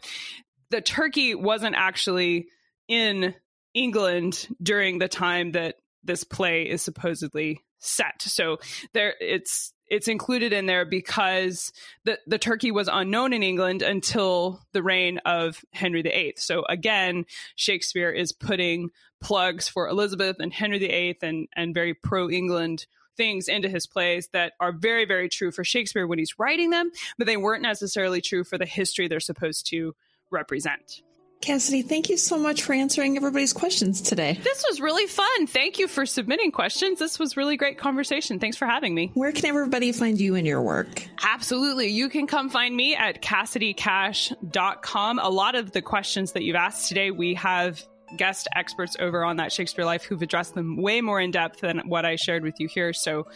the turkey wasn't actually in england during the time that this play is supposedly set. So there it's it's included in there because the, the turkey was unknown in England until the reign of Henry VIII. So again, Shakespeare is putting plugs for Elizabeth and Henry VIII and, and very pro England things into his plays that are very, very true for Shakespeare when he's writing them, but they weren't necessarily true for the history they're supposed to represent. Cassidy, thank you so much for answering everybody's questions today. This was really fun. Thank you for submitting questions. This was really great conversation. Thanks for having me. Where can everybody find you and your work? Absolutely. You can come find me at CassidyCash.com. A lot of the questions that you've asked today, we have guest experts over on that Shakespeare Life who've addressed them way more in depth than what I shared with you here. So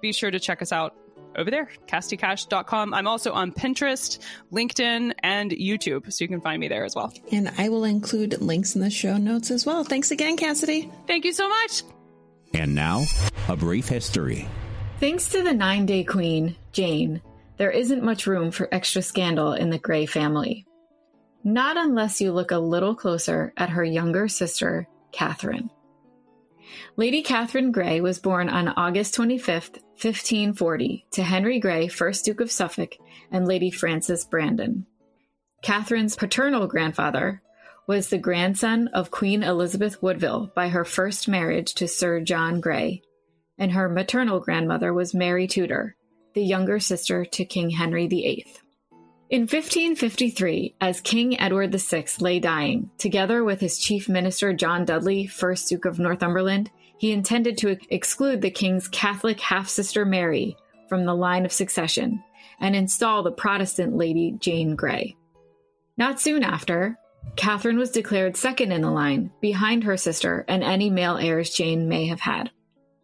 be sure to check us out over there, CassidyCash.com. I'm also on Pinterest, LinkedIn, and YouTube, so you can find me there as well. And I will include links in the show notes as well. Thanks again, Cassidy. Thank you so much. And now, a brief history. Thanks to the nine day queen, Jane, there isn't much room for extra scandal in the Grey family. Not unless you look a little closer at her younger sister, Catherine. Lady Catherine Grey was born on August 25, 1540, to Henry Grey, 1st Duke of Suffolk, and Lady Frances Brandon. Catherine's paternal grandfather was the grandson of Queen Elizabeth Woodville by her first marriage to Sir John Grey, and her maternal grandmother was Mary Tudor, the younger sister to King Henry VIII. In 1553, as King Edward VI lay dying, together with his chief minister John Dudley, 1st Duke of Northumberland, he intended to exclude the king's Catholic half sister Mary from the line of succession and install the Protestant Lady Jane Grey. Not soon after, Catherine was declared second in the line, behind her sister and any male heirs Jane may have had.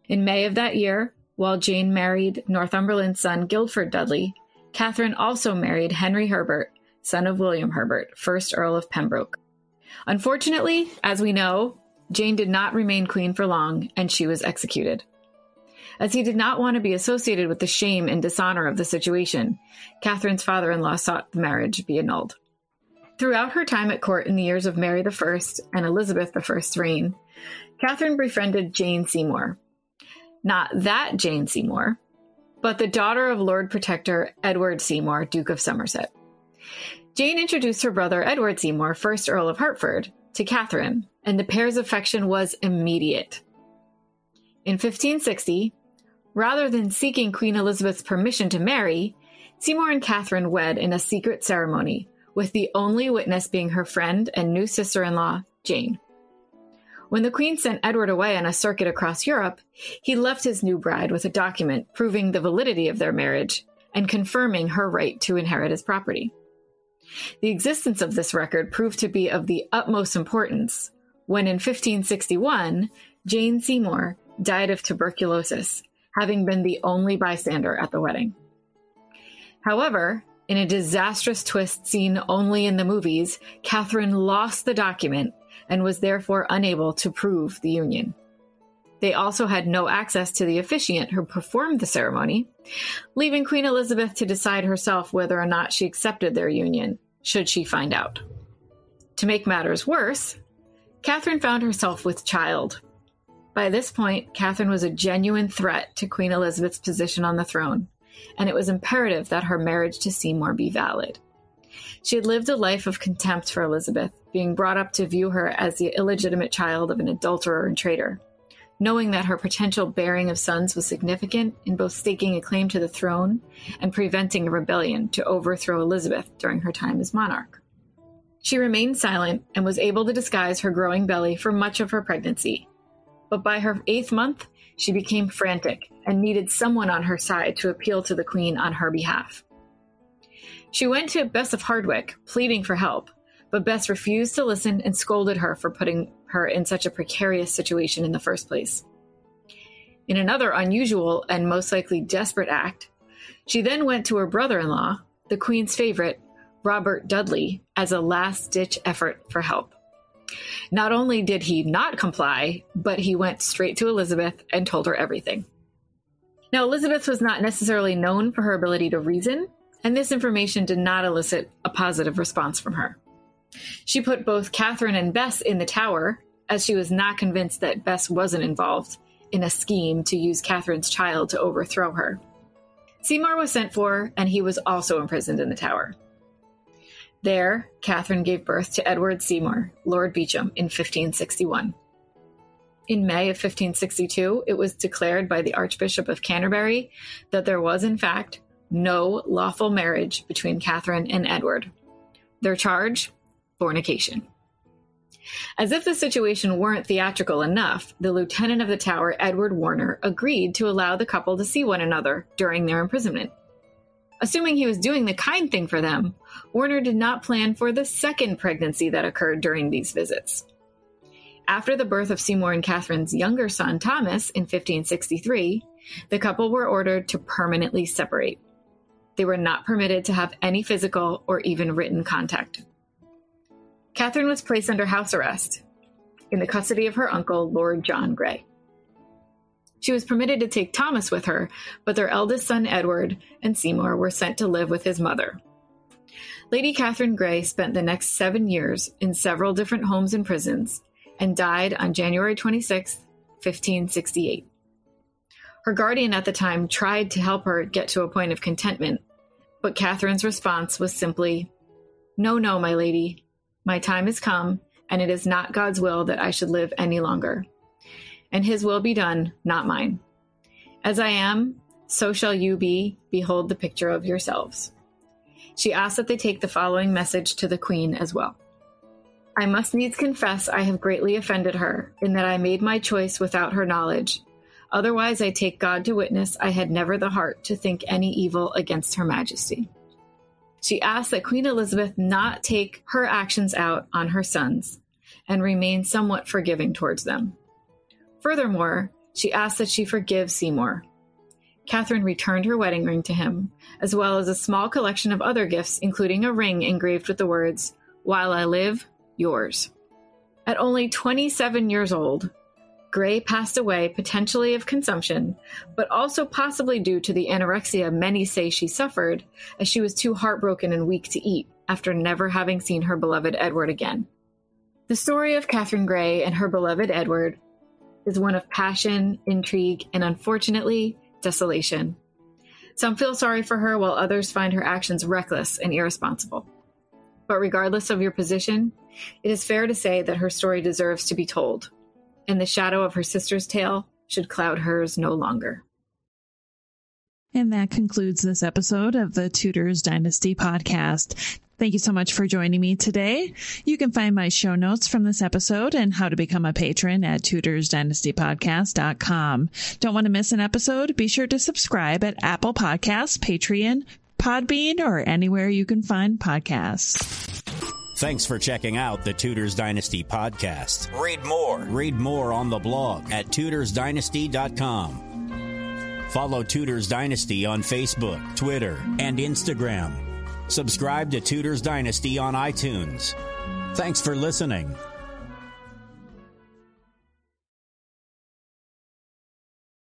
In May of that year, while Jane married Northumberland's son Guildford Dudley, Catherine also married Henry Herbert, son of William Herbert, 1st Earl of Pembroke. Unfortunately, as we know, Jane did not remain queen for long, and she was executed. As he did not want to be associated with the shame and dishonor of the situation, Catherine's father in law sought the marriage be annulled. Throughout her time at court in the years of Mary I and Elizabeth I's reign, Catherine befriended Jane Seymour. Not that Jane Seymour, but the daughter of Lord Protector Edward Seymour, Duke of Somerset. Jane introduced her brother Edward Seymour, 1st Earl of Hertford, to Catherine, and the pair's affection was immediate. In 1560, rather than seeking Queen Elizabeth's permission to marry, Seymour and Catherine wed in a secret ceremony, with the only witness being her friend and new sister in law, Jane. When the Queen sent Edward away on a circuit across Europe, he left his new bride with a document proving the validity of their marriage and confirming her right to inherit his property. The existence of this record proved to be of the utmost importance when in 1561, Jane Seymour died of tuberculosis, having been the only bystander at the wedding. However, in a disastrous twist seen only in the movies, Catherine lost the document and was therefore unable to prove the union. They also had no access to the officiant who performed the ceremony, leaving Queen Elizabeth to decide herself whether or not she accepted their union, should she find out. To make matters worse, Catherine found herself with child. By this point, Catherine was a genuine threat to Queen Elizabeth's position on the throne, and it was imperative that her marriage to Seymour be valid. She had lived a life of contempt for Elizabeth, being brought up to view her as the illegitimate child of an adulterer and traitor. Knowing that her potential bearing of sons was significant in both staking a claim to the throne and preventing a rebellion to overthrow Elizabeth during her time as monarch. She remained silent and was able to disguise her growing belly for much of her pregnancy. But by her eighth month, she became frantic and needed someone on her side to appeal to the queen on her behalf. She went to Bess of Hardwick, pleading for help, but Bess refused to listen and scolded her for putting her in such a precarious situation in the first place. In another unusual and most likely desperate act, she then went to her brother in law, the queen's favorite, Robert Dudley, as a last ditch effort for help. Not only did he not comply, but he went straight to Elizabeth and told her everything. Now, Elizabeth was not necessarily known for her ability to reason, and this information did not elicit a positive response from her. She put both Catherine and Bess in the tower, as she was not convinced that Bess wasn't involved in a scheme to use Catherine's child to overthrow her. Seymour was sent for, and he was also imprisoned in the tower. There, Catherine gave birth to Edward Seymour, Lord Beauchamp, in 1561. In May of 1562, it was declared by the Archbishop of Canterbury that there was, in fact, no lawful marriage between Catherine and Edward. Their charge? Fornication. As if the situation weren't theatrical enough, the lieutenant of the tower, Edward Warner, agreed to allow the couple to see one another during their imprisonment. Assuming he was doing the kind thing for them, Warner did not plan for the second pregnancy that occurred during these visits. After the birth of Seymour and Catherine's younger son, Thomas, in 1563, the couple were ordered to permanently separate. They were not permitted to have any physical or even written contact. Catherine was placed under house arrest in the custody of her uncle, Lord John Grey. She was permitted to take Thomas with her, but their eldest son Edward and Seymour were sent to live with his mother. Lady Catherine Grey spent the next seven years in several different homes and prisons and died on January 26, 1568. Her guardian at the time tried to help her get to a point of contentment, but Catherine's response was simply, No, no, my lady. My time has come, and it is not God's will that I should live any longer and his will be done, not mine. As I am, so shall you be. Behold the picture of yourselves. She asks that they take the following message to the queen as well. I must needs confess I have greatly offended her, in that I made my choice without her knowledge. Otherwise, I take God to witness I had never the heart to think any evil against her majesty. She asked that Queen Elizabeth not take her actions out on her sons and remain somewhat forgiving towards them. Furthermore, she asked that she forgive Seymour. Catherine returned her wedding ring to him, as well as a small collection of other gifts, including a ring engraved with the words, While I live, yours. At only 27 years old, Grey passed away potentially of consumption, but also possibly due to the anorexia many say she suffered, as she was too heartbroken and weak to eat after never having seen her beloved Edward again. The story of Catherine Grey and her beloved Edward is one of passion, intrigue, and unfortunately, desolation. Some feel sorry for her, while others find her actions reckless and irresponsible. But regardless of your position, it is fair to say that her story deserves to be told, and the shadow of her sister's tale should cloud hers no longer. And that concludes this episode of the Tudors Dynasty podcast. Thank you so much for joining me today. You can find my show notes from this episode and how to become a patron at tudorsdynastypodcast.com. Don't want to miss an episode? Be sure to subscribe at Apple Podcasts, Patreon, Podbean, or anywhere you can find podcasts. Thanks for checking out the Tudors Dynasty podcast. Read more. Read more on the blog at tudorsdynasty.com. Follow Tudors Dynasty on Facebook, Twitter, and Instagram. Subscribe to Tudors Dynasty on iTunes. Thanks for listening.